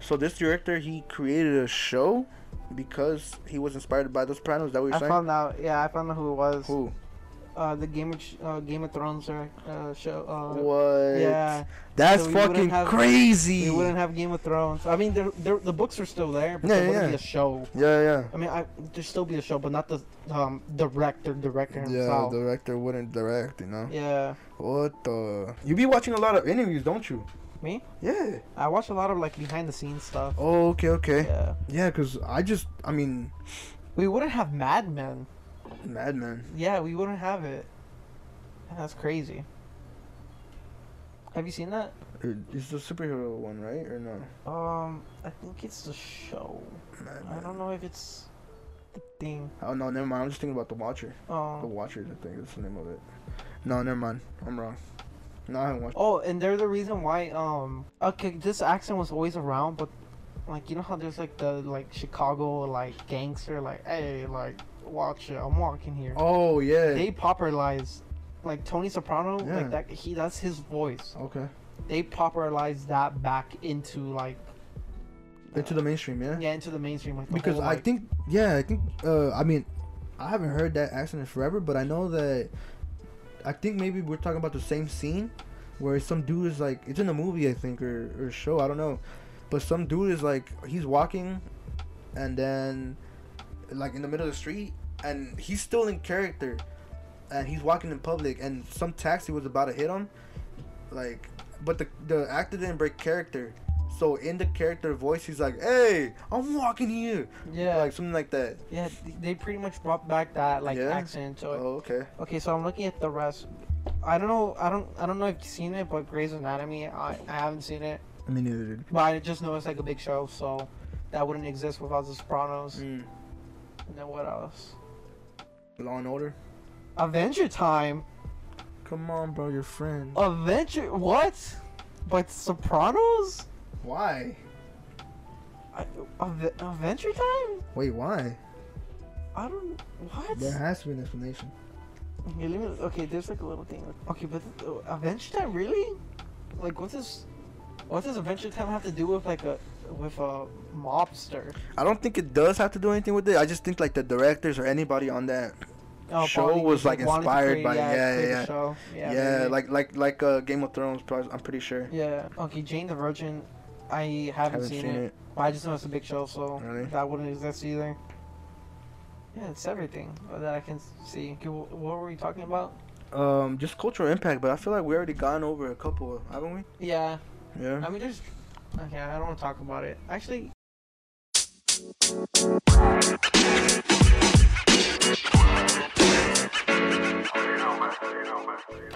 So this director he created a show because he was inspired by The Sopranos. That what you're I saying? found out. Yeah, I found out who it was. Who? Uh, the Game of uh, Game of Thrones uh, show. Uh, what? Yeah, That's So we wouldn't fucking have- crazy. we wouldn't have Game of Thrones. I mean, they're, they're, the books are still there, but Yeah, there wouldn't be a show. yeah, yeah. I mean, I there'd still be a show, but not the um director director Yeah, himself. the director wouldn't direct, you know. Yeah, What the? You be watching a lot of interviews, don't you? Me. Yeah. I watch a lot of like behind the scenes stuff. Oh, okay, okay. Yeah, Yeah, cause I just, I mean, we wouldn't have Mad Men. Madman. Yeah, we wouldn't have it. That's crazy. Have you seen that? It's the superhero one, right? Or no? Um, I think it's the show. I Madman. don't know if it's the thing. Oh no, never mind. I'm just thinking about the Watcher. Oh. The Watchers, I think that's the name of it. No, never mind. I'm wrong. No, I haven't watched. oh, and they're the reason why. Um, okay, this accent was always around, but like you know how there's like the like Chicago like gangster like hey like watch it, I'm walking here. Oh yeah. They popularized like Tony Soprano Yeah. like that. He that's his voice. okay. They popularized that back into like Into the mainstream, yeah. yeah into the mainstream like the because whole, I like- think yeah I think uh I mean I haven't heard that accent in forever but I know that I think maybe we're talking about the same scene where some dude is like it's in a movie I think or, or show I don't know. But some dude is like he's walking and then like in the middle of the street and he's still in character and he's walking in public and some taxi was about to hit him like but the the actor didn't break character so in the character voice he's like hey i'm walking here yeah like something like that yeah they pretty much brought back that like Yeah? accent to it. oh okay Okay, so I'm looking at the rest. I don't know. I don't. I don't know if you've seen it, but Grey's Anatomy. I, I haven't seen it, i mean neither did but I just know it's like a big show, so that wouldn't exist without The Sopranos. mm. And then what else? law and order Adventure Time. come on bro your friend Adventure. What? But Sopranos? Why I, Adve- Adventure Time? wait why I don't. What? there has to be an explanation Okay, let me, okay, there's like a little thing. Okay, but uh, Adventure Time really? Like, what does what does Adventure Time have to do with like a with a mobster? i don't think it does have to do anything with it i just think like the directors or anybody on that Oh, show probably was like inspired create- by yeah create a yeah yeah yeah, Yeah, like like like uh, Game of Thrones. I'm pretty sure. yeah. Okay, Jane the Virgin. I haven't, seen, it, but I just know it's a big show, so Really? that wouldn't exist either. Yeah, it's everything that I can see. What were we talking about? Um, just cultural impact, but I feel like we already gone over a couple, haven't we? Yeah, Yeah. I mean, there's. Okay, I don't want to talk about it. Actually,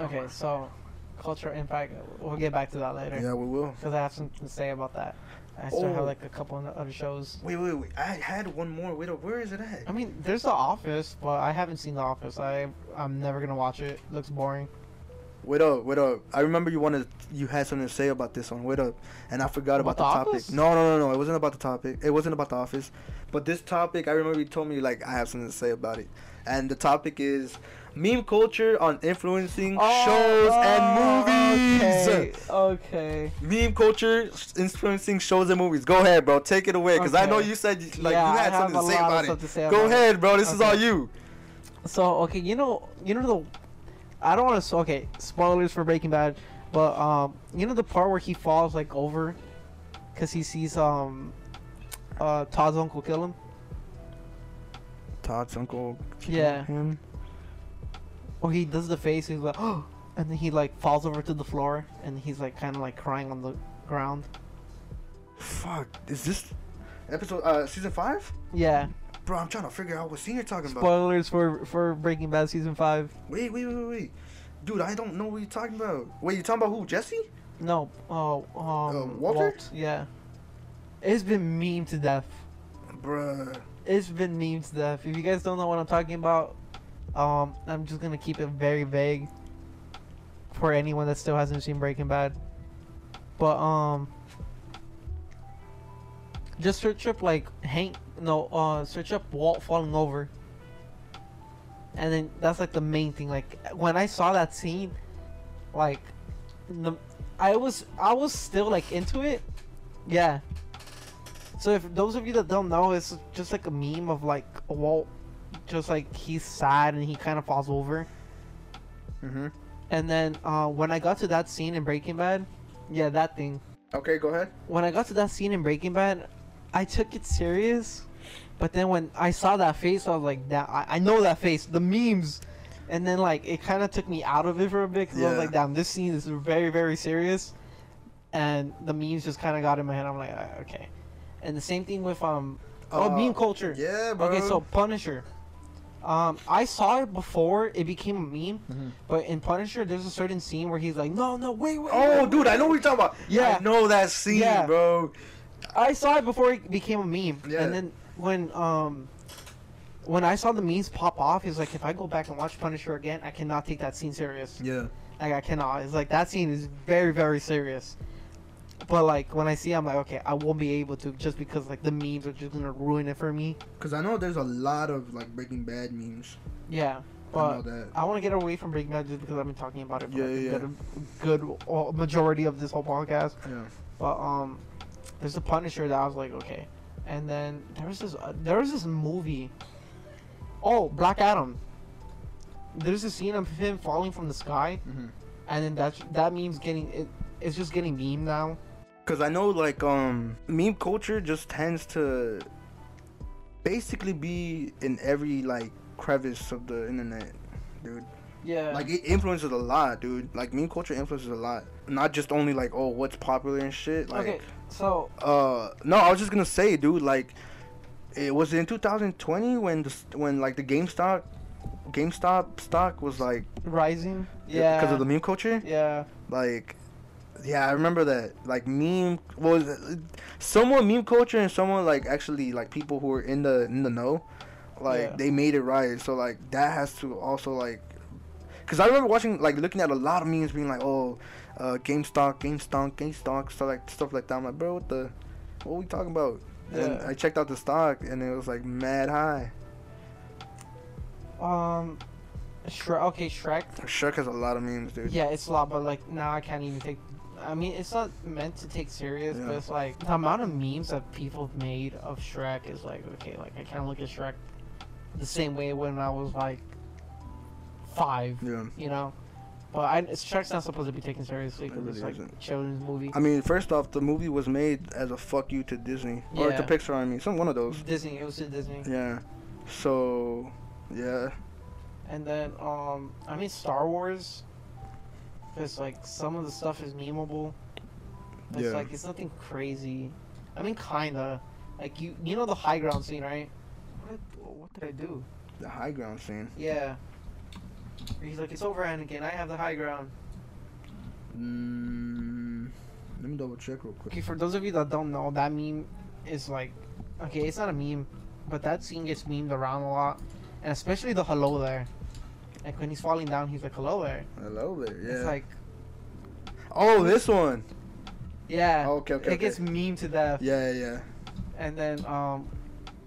okay, so cultural impact. We'll get back to that later. Yeah, we will. Because I have something to say about that. I still Oh. have like a couple of other shows. Wait, wait, wait. I had one more. Wait, where is it at? I mean, there's The Office, but I haven't seen The Office. I I'm never gonna watch it. Looks boring. Wait up, wait up. I remember you wanted, you had something to say about this one. Wait up, and I forgot about, About the, The topic. No, no, no, no. It wasn't about the topic. It wasn't about the office, but this topic. I remember you told me like I have something to say about it, and the topic is meme culture on influencing shows and movies. Oh, Okay. okay. Meme culture influencing shows and movies. Go ahead, bro. Take it away, cause I know you said you- like Yeah, you had something to say about it. say Go about ahead, bro. This is all you. So okay, you know, you know the, I don't want to. Okay, spoilers for Breaking Bad, but um, you know the part where he falls like over, cause he sees um, uh, Todd's uncle kill him. Todd's uncle. Yeah. Him. Or he does the face. He's like, oh, and then he like falls over to the floor, and he's like kind of like crying on the ground. Fuck. Is this episode uh season five? Yeah. Bro, I'm trying to figure out what scene you're talking about. Spoilers for for Breaking Bad season five. Wait, wait, wait, wait. Dude, I don't know what you're talking about. Wait, you talking about who? Jesse? No. Oh. Um. Uh, Walter? Walt, Yeah. It's been meme to death. Bruh. It's been meme to death. If you guys don't know what I'm talking about, um, I'm just gonna keep it very vague for anyone that still hasn't seen Breaking Bad. But um, just search up like Hank. No, uh, search up Walt falling over, and then that's like the main thing. Like when I saw that scene, like the, I was I was still like into it. Yeah. So if those of you that don't know, it's just like a meme of like Walt, just like he's sad and he kind of falls over. Mm-hmm. And then uh, when I got to that scene in Breaking Bad, yeah, that thing. Okay, go ahead. When I got to that scene in Breaking Bad, I took it serious. But then when I saw that face, I was like, "That I, I know that face, the memes." And then like it kind of took me out of it for a bit because I was like, "Damn, this scene is very very serious." And the memes just kind of got in my head. I'm like, "Ah, "Okay." And the same thing with um, oh, Uh, meme culture. Yeah, bro. Okay, so Punisher. Um, I saw it before it became a meme, Mhm. but in Punisher, there's a certain scene where he's like, "No, no, wait, wait." Oh, wait, dude, I know what you're talking about. Yeah. I know that scene, Yeah. bro. I saw it before it became a meme, Yeah. and then when um, when I saw the memes pop off, he's like, "If I go back and watch Punisher again, I cannot take that scene serious. Yeah. Like, I cannot. It's like that scene is very, very serious." But like when I see, it, I'm like, okay, I won't be able to just because like the memes are just gonna ruin it for me. Cause I know there's a lot of like Breaking Bad memes. Yeah, but that. I want to get away from Breaking Bad just because I've been talking about it for Yeah, like, yeah, a good, good uh, majority of this whole podcast. Yeah. But um, there's a Punisher that I was like, okay, and then there was this uh, there was this movie. Oh, Black Adam. There's a scene of him falling from the sky, Mm-hmm. and then that that meme's getting it. It's just getting meme now. Cause I know like um meme culture just tends to basically be in every like crevice of the internet, dude. Yeah. Like it influences a lot, dude. Like meme culture influences a lot. Not just only like oh what's popular and shit. Like okay, so uh no, I was just gonna say, dude, like it was in 2020 when the when like the GameStop GameStop stock was like Rising. Yeah. because of the meme culture. Yeah. Like yeah, I remember that. Like meme was someone meme culture and someone like actually like people who are in the in the know. Like Yeah. they made it right. So like that has to also like Cause I remember watching, like, looking at a lot of memes, being like, "Oh, uh, GameStop, GameStop, GameStop," stuff like stuff like that. I'm like, bro, what the, what are we talking about? And I checked out the stock, and it was like mad high. Um, Shrek. Okay, Shrek. Shrek has a lot of memes, dude. Yeah, it's a lot, but like now I can't even take. I mean, it's not meant to take serious, Yeah. but it's like the amount of memes that people have made of Shrek is like okay, like I kind of look at Shrek the same way when I was like five. Yeah. You know. But I, Shrek's not supposed to be taken seriously It because it's like isn't. children's movie. I mean, first off, the movie was made as a fuck you to Disney or to Pixar. I mean, some one of those. Disney. It was to Disney. Yeah. So, yeah. And then, um, I mean, Star Wars. It's like some of the stuff is memeable. It's Yeah. like it's nothing crazy. I mean, kinda. Like you, you know the high ground scene, right? What did, what did I do? The high ground scene. Yeah. He's like, it's over, Anakin. I have the high ground. Mm, let me double check real quick. Okay, for those of you that don't know, that meme is like, okay, it's not a meme, but that scene gets memed around a lot, and especially the hello there. Like when he's falling down, he's like, hello there. Hello there. Yeah. It's like, oh, this one. yeah. Okay, okay, It gets okay. meme to death. Yeah, yeah. And then, um,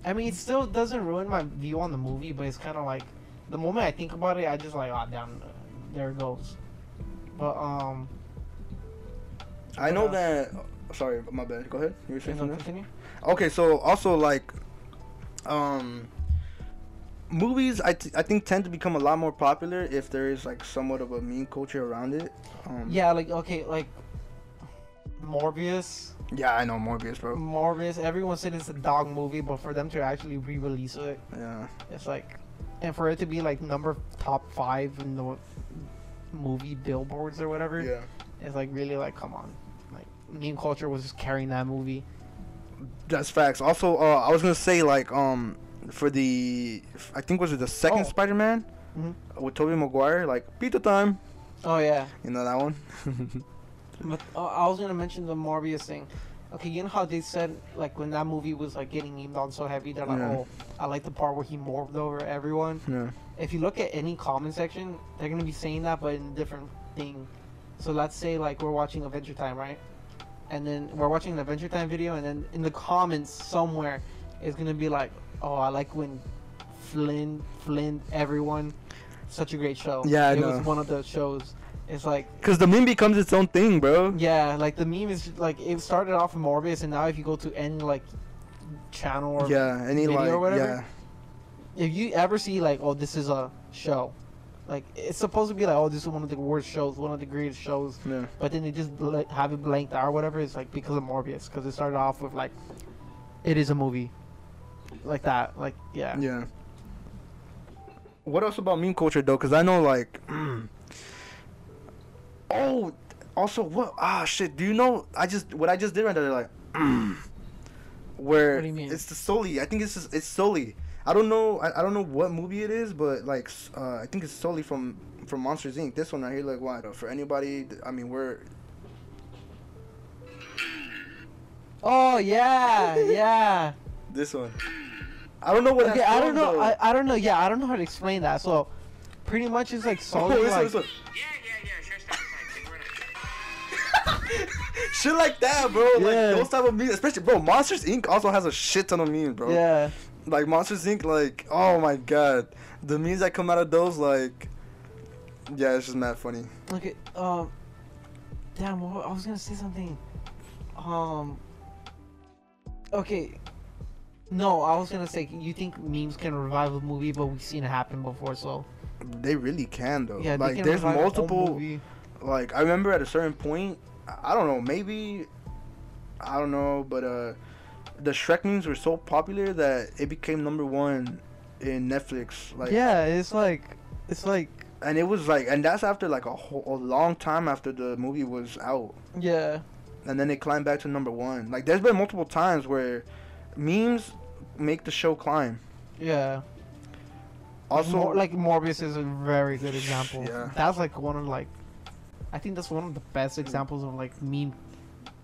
I mean, it still doesn't ruin my view on the movie, but it's kind of like, the moment I think about it, I just like, oh, damn, there it goes. But, um, I know Uh, that. Sorry, my bad. Go ahead. You were saying can something. continue? Okay, so also like, um, movies I, t- I think tend to become a lot more popular if there is like somewhat of a meme culture around it. Um, Yeah, like, okay, like, Morbius. Yeah, I know Morbius, bro. Morbius, everyone said it's a dog movie, but for them to actually re-release it, Yeah. it's like, and for it to be like number top five in the movie billboards or whatever, Yeah. it's like really like, come on, like meme culture was just carrying that movie. That's facts. Also, uh, I was gonna say like um for the I think was it the second Oh. Spider-Man Mhm. with Tobey Maguire like pizza time. Oh yeah, You know that one? but uh, I was gonna mention the Morbius thing. Okay, you know how they said like when that movie was like getting memed on so heavy, they're like, Yeah. oh, I like the part where he morphed over everyone. yeah. if you look at any comment section, they're gonna be saying that, but in a different thing. So let's say like we're watching Adventure Time, right? And then we're watching an Adventure Time video, and then in the comments somewhere, it's gonna be like, "Oh, I like when Flynn, Flynn, everyone, such a great show." Yeah, I it know. was one of the shows. It's like, Cause the meme becomes its own thing, bro. yeah, like the meme is like it started off with Morbius, and now if you go to any like channel or Yeah. Any video like or whatever, yeah. if you ever see like, oh, this is a show, like it's supposed to be like, oh, this is one of the worst shows, one of the greatest shows, Yeah. but then they just bl- have it blanked out or whatever. It's like because of Morbius, because it started off with like, it is a movie, like that, like yeah, Yeah. What else about meme culture though? Cause I know like, oh, also what? Ah, shit. Do you know? I just what I just did right there, like, where What do you mean? it's the Sulley. I think it's just, it's Sulley. I don't know. I, I don't know what movie it is, but like, uh, I think it's Sulley from from Monsters Inc. This one right here, like, what? For anybody, I mean, we're Oh yeah, yeah. this one. I don't know what. Okay, I don't know. though. I, I don't know. Yeah, I don't know how to explain that. So, pretty much it's like Oh, solely this one, like one. Yeah, yeah, yeah, sure, stop, stop, take a run. Shit like that, bro. Yeah. Like those type of memes, especially bro. Monsters Inc. also has a shit ton of memes, bro. yeah. Like Monsters Inc. Like oh my god, the memes that come out of those, like, yeah, it's just mad funny. Okay. Um. Damn. I was gonna say something. Um. Okay. No, I was gonna say you think memes can revive a movie, but we've seen it happen before, so They really can though. yeah. they like can there's revive a whole multiple. movie. Like I remember at a certain point, I I don't know, maybe, I don't know, but uh, the Shrek memes were so popular that it became number one in Netflix. Like yeah, it's like it's like and it was like, and that's after like a whole, a long time after the movie was out. yeah, and then it climbed back to number one. Like there's been multiple times where memes make the show climb. yeah. Also, Mor- like Morbius is a very good example. Yeah. That's like one of like, I think that's one of the best mm. examples of like meme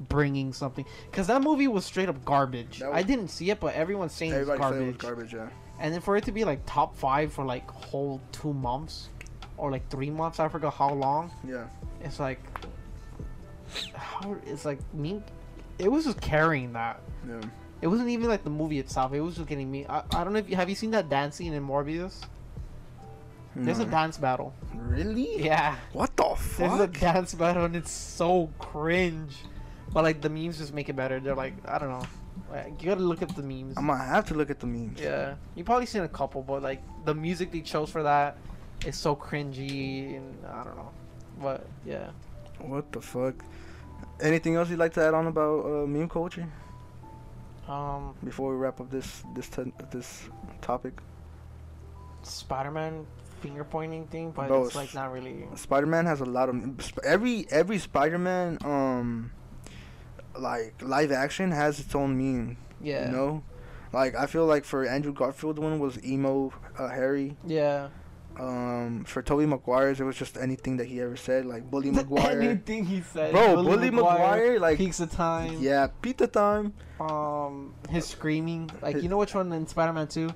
bringing something. Cause that movie was straight up garbage. Was- I didn't see it, but everyone's saying it's said it garbage. garbage. Yeah, And then for it to be like top five for like whole two months, or like three months, I forgot how long. yeah. It's like, how it's like me. It was just carrying that. Yeah. It wasn't even like the movie itself. It was just getting me. I, I don't know if you have you seen that dance scene in Morbius. There's a dance battle. really? Yeah, What the fuck? there's a dance battle and it's so cringe. But like the memes just make it better. They're like I don't know. Like, you gotta look at the memes. I'm gonna have to look at the memes. Yeah, you probably seen a couple, but like the music they chose for that, is so cringy and I don't know. But yeah. What the fuck? Anything else you'd like to add on about uh, meme culture Um, before we wrap up this this this topic? Spider-Man finger pointing thing, but Bro, it's like not really. Spider Man has a lot of every every Spider Man um like live action has its own meme. Yeah. You know, like I feel like for Andrew Garfield one was emo uh, Harry. Yeah. Um, for Tobey Maguire's it was just anything that he ever said like Bully Maguire. Anything he said. Bro, Bully Maguire, like- peaks of time. yeah, pizza time. Um, his screaming, like you know which one in Spider-Man Two,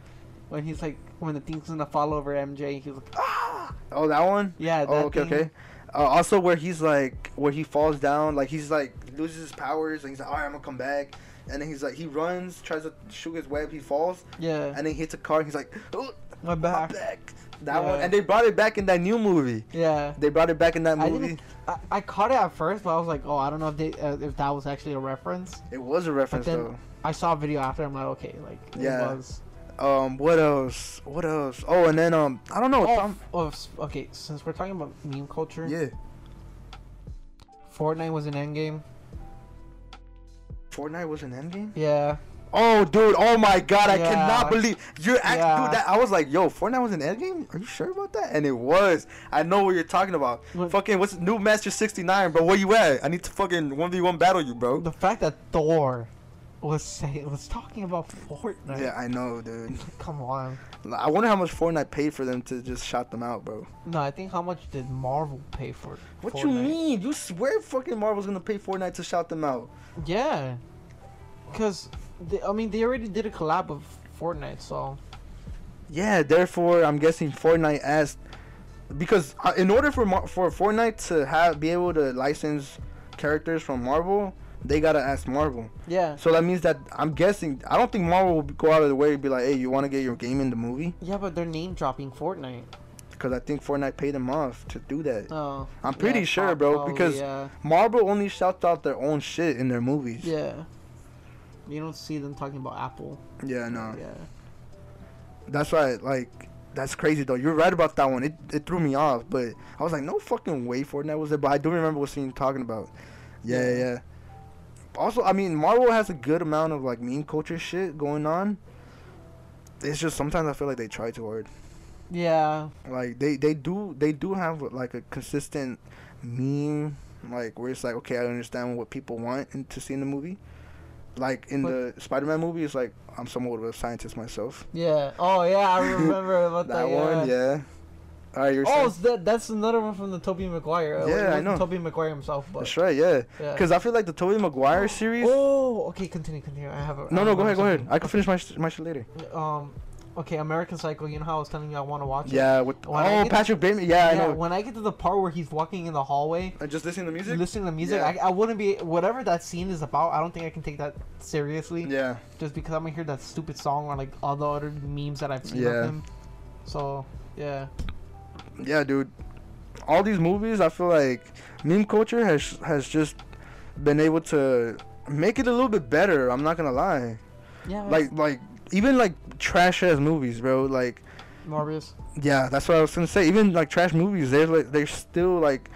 when he's like when the thing's gonna fall over MJ, he's like, ah, Oh, that one. yeah, that Oh, okay, thing. okay. Uh, also, where he's like, where he falls down, like he's like loses his powers, and he's like, all right, I'm gonna come back, and then he's like, he runs, tries to shoot his web, he falls, Yeah, and then he hits a car, and he's like, oh, my my back. That Yeah. one, and they brought it back in that new movie. Yeah. They brought it back in that I movie. didn't. I, I caught it at first, but I was like, oh, I don't know if they uh, if that was actually a reference. It was a reference then- though. I saw a video after. I'm like, okay, like Yeah. it was. Um, what else? What else? Oh, and then um, I don't know. Oh, Tom- oh, okay. Since we're talking about meme culture, yeah, Fortnite was an endgame. Fortnite was an endgame. Yeah, Oh, dude! Oh my God! I Yeah. cannot believe you're act- Yeah. dude. That I was like, yo, Fortnite was an endgame. Are you sure about that? And it was. I know what you're talking about. What- Fucking what's new Master 69, bro? Where you at? I need to fucking one v one battle you, bro. the fact that Thor was saying was talking about Fortnite. Yeah, I know, dude. Come on. I wonder how much Fortnite paid for them to just shout them out, bro. No, I think how much did Marvel pay for? What Fortnite? you mean? You swear fucking Marvel's gonna pay Fortnite to shout them out? Yeah, because I mean they already did a collab with Fortnite, so Yeah, therefore I'm guessing Fortnite asked because uh, in order for Mar- for Fortnite to have be able to license characters from Marvel, they gotta ask Marvel. yeah, So that means that I'm guessing I don't think Marvel will go out of the way to be like, hey, you want to get your game in the movie? yeah, but they're name dropping Fortnite. Because I think Fortnite paid them off to do that. Oh, I'm pretty yeah, sure, bro, probably, because yeah, Marvel only shouts out their own shit in their movies. yeah, you don't see them talking about Apple. Yeah, no. Yeah, That's why, like, that's crazy though. You're right about that one. It, it threw me off, but I was like, no fucking way Fortnite was there. But I do remember what scene you're talking about. Yeah, yeah, Yeah. Also, I mean, Marvel has a good amount of like meme culture shit going on. It's just sometimes I feel like they try too hard. yeah, Like they they do they do have like a consistent meme like where it's like okay I understand what people want in, to see in the movie. Like in the Spider-Man movie, it's like I'm somewhat of a scientist myself. yeah. Oh yeah, I remember about That that. one, yeah. All right, you're Oh, so that, that's another one from the Tobey Maguire. Uh, Yeah, I know. Tobey Maguire himself, but that's right, yeah. yeah. Because I feel like the Tobey Maguire series. Oh, okay. Continue, continue. I have a. no, I no, go ahead, go ahead. I can finish my sh- my shit later. Um, okay, American Psycho. You know how I was telling you I want to watch it. Yeah, with When oh get- Patrick Bateman. Yeah, I Yeah, know. when I get to the part where he's walking in the hallway, And just listening to music. listening to music, Yeah. I, I wouldn't be whatever that scene is about. I don't think I can take that seriously. Yeah, Just because I'm gonna hear that stupid song or like all the other memes that I've seen Yeah. of him. So yeah, yeah, dude. All these movies, I feel like meme culture has has just been able to make it a little bit better. I'm not gonna lie. yeah. Like like even like trash ass movies, bro. Like Morbius. yeah, that's what I was gonna say. Even like trash movies, they're like they're still like.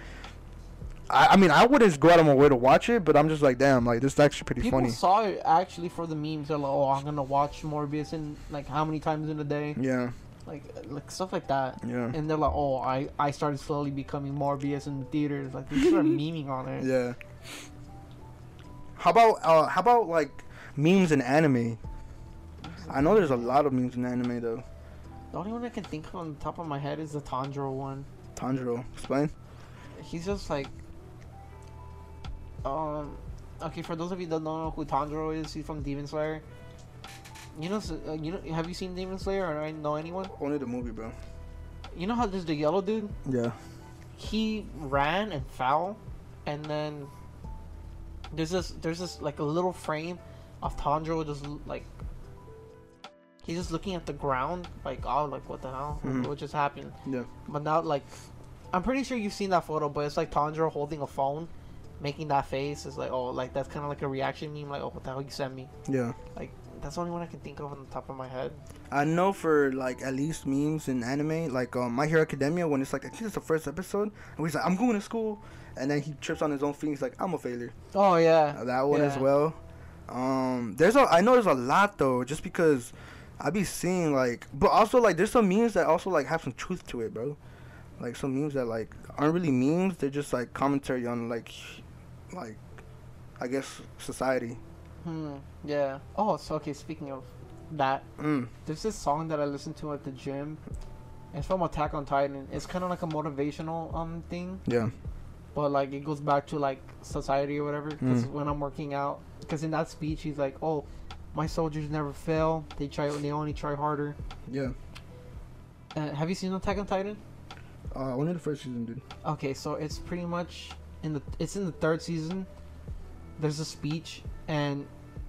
I, I mean, I wouldn't go out of my way to watch it, but I'm just like, damn, like this is actually pretty People funny. saw it actually for the memes. They're like, oh, I'm gonna watch Morbius in like how many times in a day, Yeah, like like stuff like that. yeah, And they're like, oh, I I started slowly becoming Morbius in the theaters. Like they start memeing on it. yeah. How about uh, how about like memes in anime? I know there's a lot of memes in anime though. The only one I can think of on the top of my head is the Tanjiro one. Tanjiro, explain. He's just like, um, okay. For those of you that don't know who Tanjiro is, he's from Demon Slayer. You know, uh, you know, have you seen Demon Slayer or know anyone? Only the movie, bro. You know how there's the yellow dude? Yeah. He ran and fell, and then there's this there's this like a little frame of Tanjiro just like he's just looking at the ground like oh like what the hell Mhm. what just happened Yeah. but now like I'm pretty sure you've seen that photo but it's like Tanjiro holding a phone making that face is like oh like that's kind of like a reaction meme like oh what the hell you sent me Yeah. Like that's the only one I can think of on the top of my head. I know for like at least memes in anime, like um, My Hero Academia, when it's like I think it's the first episode, and he's like, "I'm going to school," and then he trips on his own feet. He's like, "I'm a failure." Oh yeah. That one as well. Um, there's a I know there's a lot though, just because I be seeing like, but also like there's some memes that also like have some truth to it, bro. Like some memes that like aren't really memes; they're just like commentary on like, like, I guess society. Hmm. Yeah. Oh, so okay. Speaking of that, Mm. there's this song that I listen to at the gym. It's from Attack on Titan. It's kind of like a motivational um thing, Yeah. but like it goes back to like society or whatever. Because when I'm working out, because in that speech he's like, "Oh, my soldiers never fail. They try. They only try harder." Yeah. Uh, have you seen Attack on Titan? Uh, only the first season, dude. Okay, so it's pretty much in the it's in the third season. There's a speech and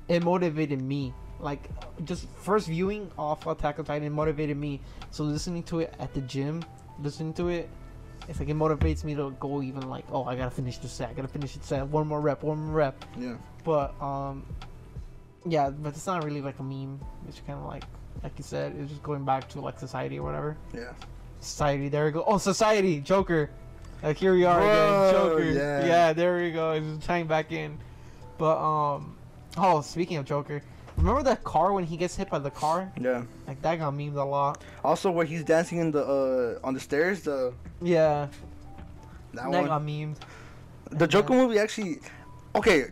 it motivated me. Like just first viewing off Attack on Titan motivated me. So listening to it at the gym, listening to it, it's like it motivates me to go even like, oh, I gotta finish this set, I gotta finish this set, one more rep, one more rep. Yeah. But um, yeah, but it's not really like a meme. It's kind of like, like you said, it's just going back to like society or whatever. Yeah. Society. There we go. Oh, society. Joker. Like here we are Whoa, again. Joker. yeah. Yeah. There we go. It's just tying back in. But um, oh, speaking of Joker, remember that car when he gets hit by the car? Yeah. Like that got memed a lot. Also, where he's dancing in the uh on the stairs, the Yeah. that, That, one. got memed. the Joker movie actually. Okay,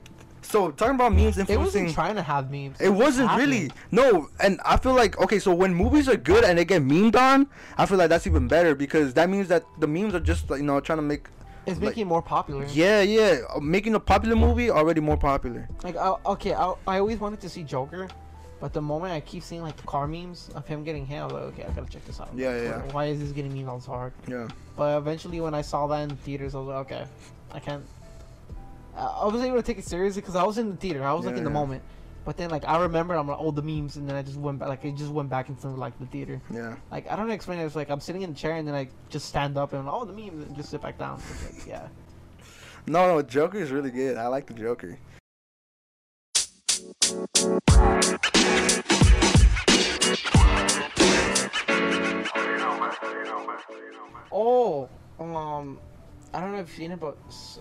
so talking about memes It wasn't trying to have memes. It wasn't happened. really no, and I feel like okay. So when movies are good and they get memed on, I feel like that's even better because that means that the memes are just like you know trying to make It's like- making it more popular. yeah yeah uh, making a popular movie already more popular. Like I, okay, I, I always wanted to see Joker, but the moment I keep seeing like the car memes of him getting hit, I was like, okay, I gotta check this out. Yeah, yeah. Why is this getting memed on so hard? Yeah But eventually, when I saw that in theaters, I was like, okay, I can't. I I was able to take it seriously because I was in the theater. I was like in the yeah. moment. But then, like, I remember I'm like, oh, the memes, and then I just went back. Like, it just went back into like the theater. yeah. Like, I don't know explain it. It's like I'm sitting in the chair, and then I just stand up and oh, the memes, and just sit back down. It's like, yeah. No no, Joker is really good. I like the Joker. Oh, um, I don't know if you've seen it, but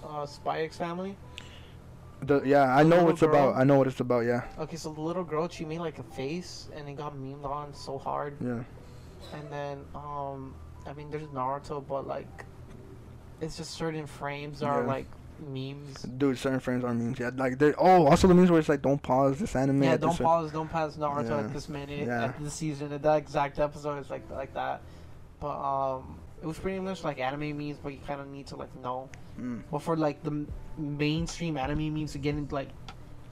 uh, Spy X Family. The yeah, I know what it's about. I know what it's about. Yeah Okay, so the little girl, she made like a face, and it got memed on so hard. yeah. And then, um, I mean, there's Naruto, but like, it's just certain frames are Yeah. like memes. Dude, certain frames are memes. Yeah, like they. Oh, also the memes where it's like, don't pause this anime. Yeah, don't pause, don't pause Naruto Yeah. at this minute, Yeah. at this season, at that exact episode. It's like like that. But um, it was pretty much like anime memes, but you kind of need to like know. Mm. But for like the mainstream anime memes to get into like,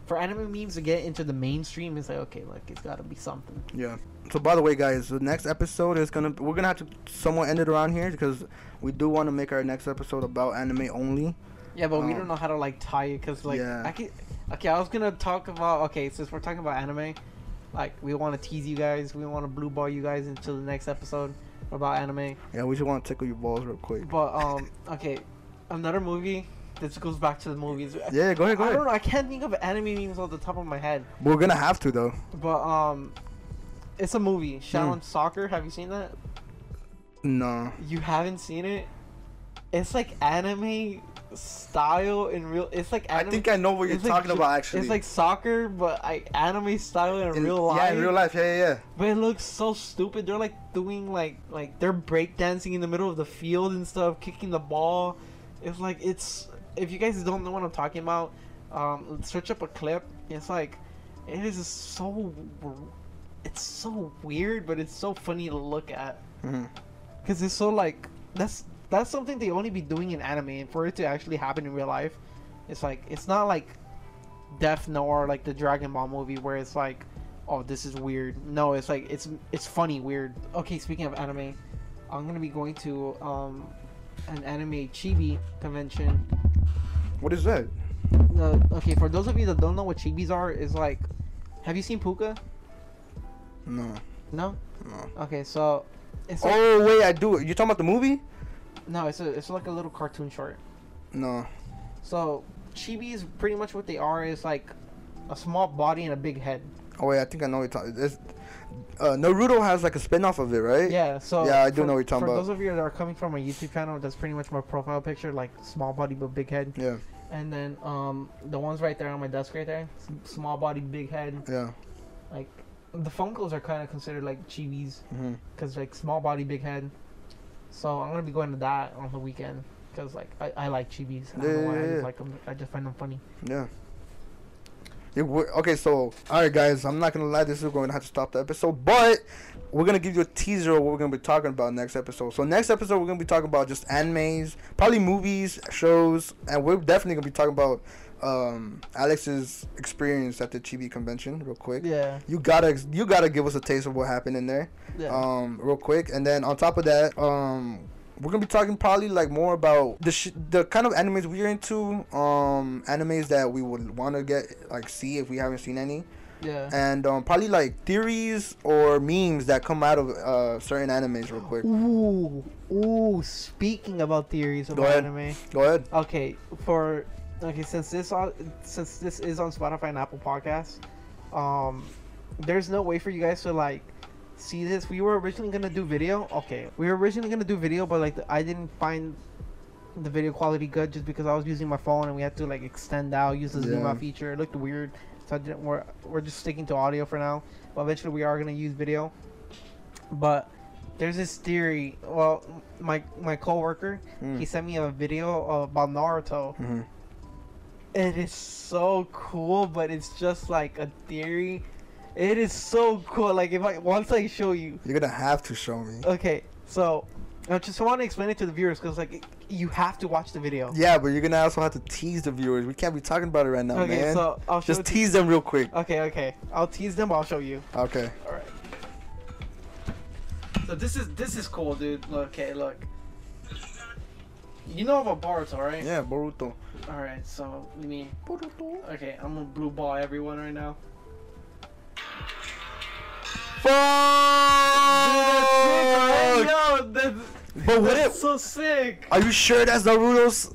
for anime memes to get into the mainstream, it's like okay, like it's got to be something. Yeah. So by the way, guys, the next episode is gonna we're gonna have to somewhat end it around here because we do want to make our next episode about anime only. Yeah, but we Um, don't know how to like tie it because like yeah. I can. Okay, I was gonna talk about okay since we're talking about anime, like we want to tease you guys, we want to blue ball you guys into the next episode about anime. Yeah, we just want to tickle your balls real quick. But um, okay, another movie. This goes back to the movies. Yeah, go ahead, go I don't know. I can't think of anime memes off the top of my head. We're gonna have to though. But um, it's a movie. Shaolin Hmm. Soccer. Have you seen that? No. You haven't seen it? It's like anime style in real. It's like I think I know what you're like talking ju- about actually. It's like soccer, but I anime style in, In- real life. Yeah, in real life. Yeah, yeah, yeah. But it looks so stupid. They're like doing like like they're breakdancing in the middle of the field and stuff, kicking the ball. It's like it's if you guys don't know what I'm talking about, um, search up a clip. It's like it is so it's so weird, but it's so funny to look at Mhm. because it's so like that's that's something they only be doing in anime, and for it to actually happen in real life, it's like it's not like Death Note or like the Dragon Ball movie where it's like, oh, this is weird. No, it's like it's it's funny weird. Okay, speaking of anime, I'm gonna be going to um an anime chibi convention. What is that? Uh, okay, for those of you that don't know what chibis are, is like, have you seen Pucca? No. No. No. Okay, so it's like, Oh wait, I do. You talking about the movie? No, it's a it's like a little cartoon short. No. So chibis, pretty much what they are is like a small body and a big head. Oh wait, I think I know what you're talking. Uh, Naruto has like a spin-off of it, right? Yeah, so Yeah, I do for- know what you're talking for about. those of you that are coming from a YouTube channel, that's pretty much my profile picture, like small body but big head. Yeah. And then um the ones right there on my desk right there, small body, big head. Yeah. Like the Funkos are kind of considered like chibis because like small body, big head. So I'm gonna be going to that on the weekend because like I, I like chibis. I don't Yeah, know why yeah, I just like them. I just find them funny. Yeah. Yeah, okay, so all right, guys. I'm not gonna lie. This is going to have to stop the episode, but we're gonna give you a teaser of what we're gonna be talking about next episode. So next episode, we're gonna be talking about just animes, probably movies, shows, and we're definitely gonna be talking about um, Alex's experience at the Chibi convention, real quick. Yeah. You gotta, you gotta give us a taste of what happened in there. Yeah. um, real quick, and then on top of that, um, we're gonna be talking probably like more about the sh- the kind of animes we're into, um, animes that we would want to get like see if we haven't seen any, yeah. and um, probably like theories or memes that come out of uh, certain animes. Real quick, Ooh, ooh. Speaking about theories about ahead. anime. go ahead. Okay, for okay, since this on since this is on Spotify and Apple Podcasts, um, there's no way for you guys to like see this. We were originally gonna do video. Okay, we were originally gonna do video, but like the, I didn't find the video quality good just because I was using my phone and we had to like extend out, use the zoom Yeah. out feature. It looked weird, so I didn't. We're we're just sticking to audio for now. But eventually we are gonna use video. But there's this theory. Well, my my coworker Mm. he sent me a video about Naruto. hmm It is so cool, but it's just like a theory. It is so cool. Like if I once I show you, You're gonna have to show me. okay. So I just want to explain it to the viewers because like you have to watch the video. Yeah, but you're gonna also have to tease the viewers. We can't be talking about it right now, okay, man. so I'll show Just tease them real quick. Okay, okay. I'll tease them. I'll show you. Okay. All right. So this is this is cool, dude. Look, okay, look. You know about Boruto, right? Yeah, Boruto. All right. So let me. Okay, I'm gonna blue ball everyone right now. Fuck! Yo, that's, But what that's if? so sick. Are you sure that's Naruto's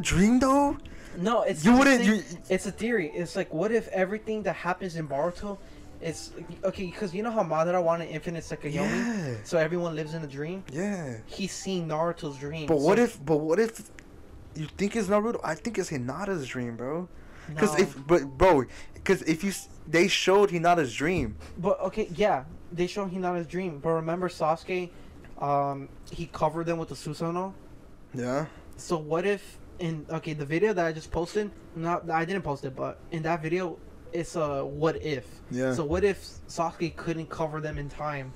dream though? No, it's You wouldn't- saying- you- It's a theory. It's like, what if everything that happens in Boruto, it's okay because you know how Madara wanted infinite Tsukuyomi, Yeah. so everyone lives in a dream. Yeah. He's seeing Naruto's dream. But what if? But what if? You think it's Naruto? I think it's Hinata's dream, bro. Because No. if, but bro, because if you, they showed Hinata's dream. But okay, yeah, they showed Hinata's dream. But remember Sasuke, um, he covered them with the Susanoo. Yeah. So what if in okay the video that I just posted? Not I didn't post it, but in that video, it's a what if. Yeah. So what if Sasuke couldn't cover them in time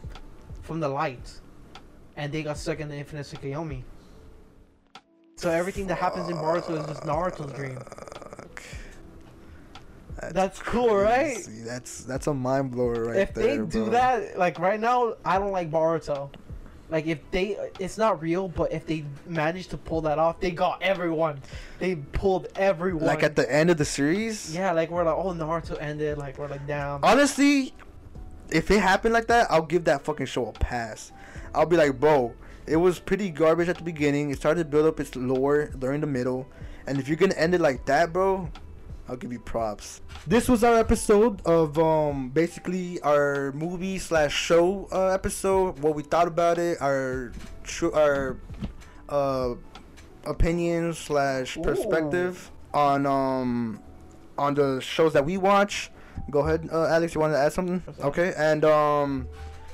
from the light, and they got stuck in the Infinite Tsukuyomi? So everything that happens in Boruto is just Naruto's dream. Fuck. That's cool, right? That's that's a mind blower right there. if they do bro. that, like right now, I don't like Boruto. Like if they, it's not real, but if they manage to pull that off, they got everyone. They pulled everyone. like at the end of the series. yeah, like we're like, oh, Naruto ended. Like we're like, down. Honestly, if it happened like that, I'll give that fucking show a pass. I'll be like, bro, it was pretty garbage at the beginning. It started to build up its lore during the middle, and if you're gonna end it like that, bro, I'll give you props. This was our episode of um basically our movie slash show uh, episode. What we thought about it, our tr- our uh opinions slash Ooh. perspective on um on the shows that we watch. Go ahead, uh, Alex. You want to add something? Okay, and um,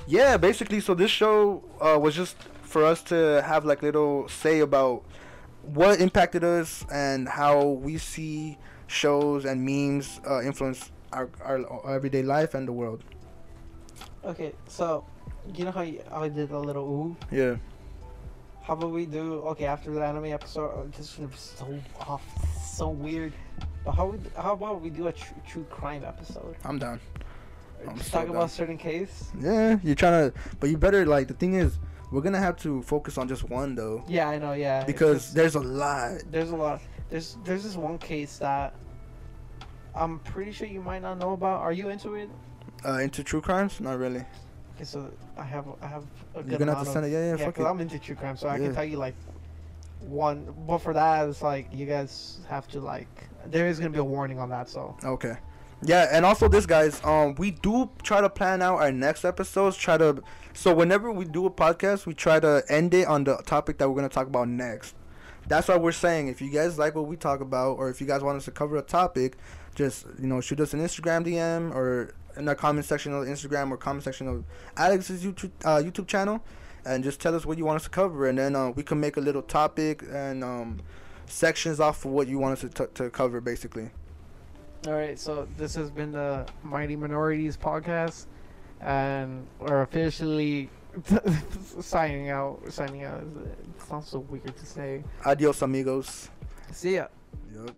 yeah, basically, so this show uh, was just for us to have like little say about what impacted us and how we see shows and memes uh, influence our, our our everyday life and the world. Okay, so you know how you, I did a little ooh. Yeah. How about we do okay after the anime episode? oh, This is so off, so weird. But how we, how about we do a tr- true crime episode? I'm down. I'm Just so talk down. about a certain case. Yeah, you're trying to, but you better like the thing is, we're gonna have to focus on just one though, Yeah, I know. Yeah, because just- there's a lot. there's a lot. There's there's this one case that I'm pretty sure you might not know about. Are you into it? Uh, into true crimes? Not really. Okay, so I have I have a good You're gonna have to send of, it. Yeah, yeah, yeah, fuck 'cause it. I'm into true crime, so I can tell you like one. But for that, it's like you guys have to like there is gonna be a warning on that. So Okay. Yeah, and also this guys, um, we do try to plan out our next episodes. Try to so whenever we do a podcast, we try to end it on the topic that we're gonna talk about next. That's why we're saying if you guys like what we talk about, or if you guys want us to cover a topic, just you know shoot us an Instagram DM or in the comment section of Instagram or comment section of Alex's YouTube uh, YouTube channel, and just tell us what you want us to cover, and then uh, we can make a little topic and um, sections off of what you want us to, t- to cover, basically. All right, so this has been the Mighty Minorities podcast, and we're officially signing out. Signing out. It sounds so weird to say. Adios, amigos. See ya. Yep.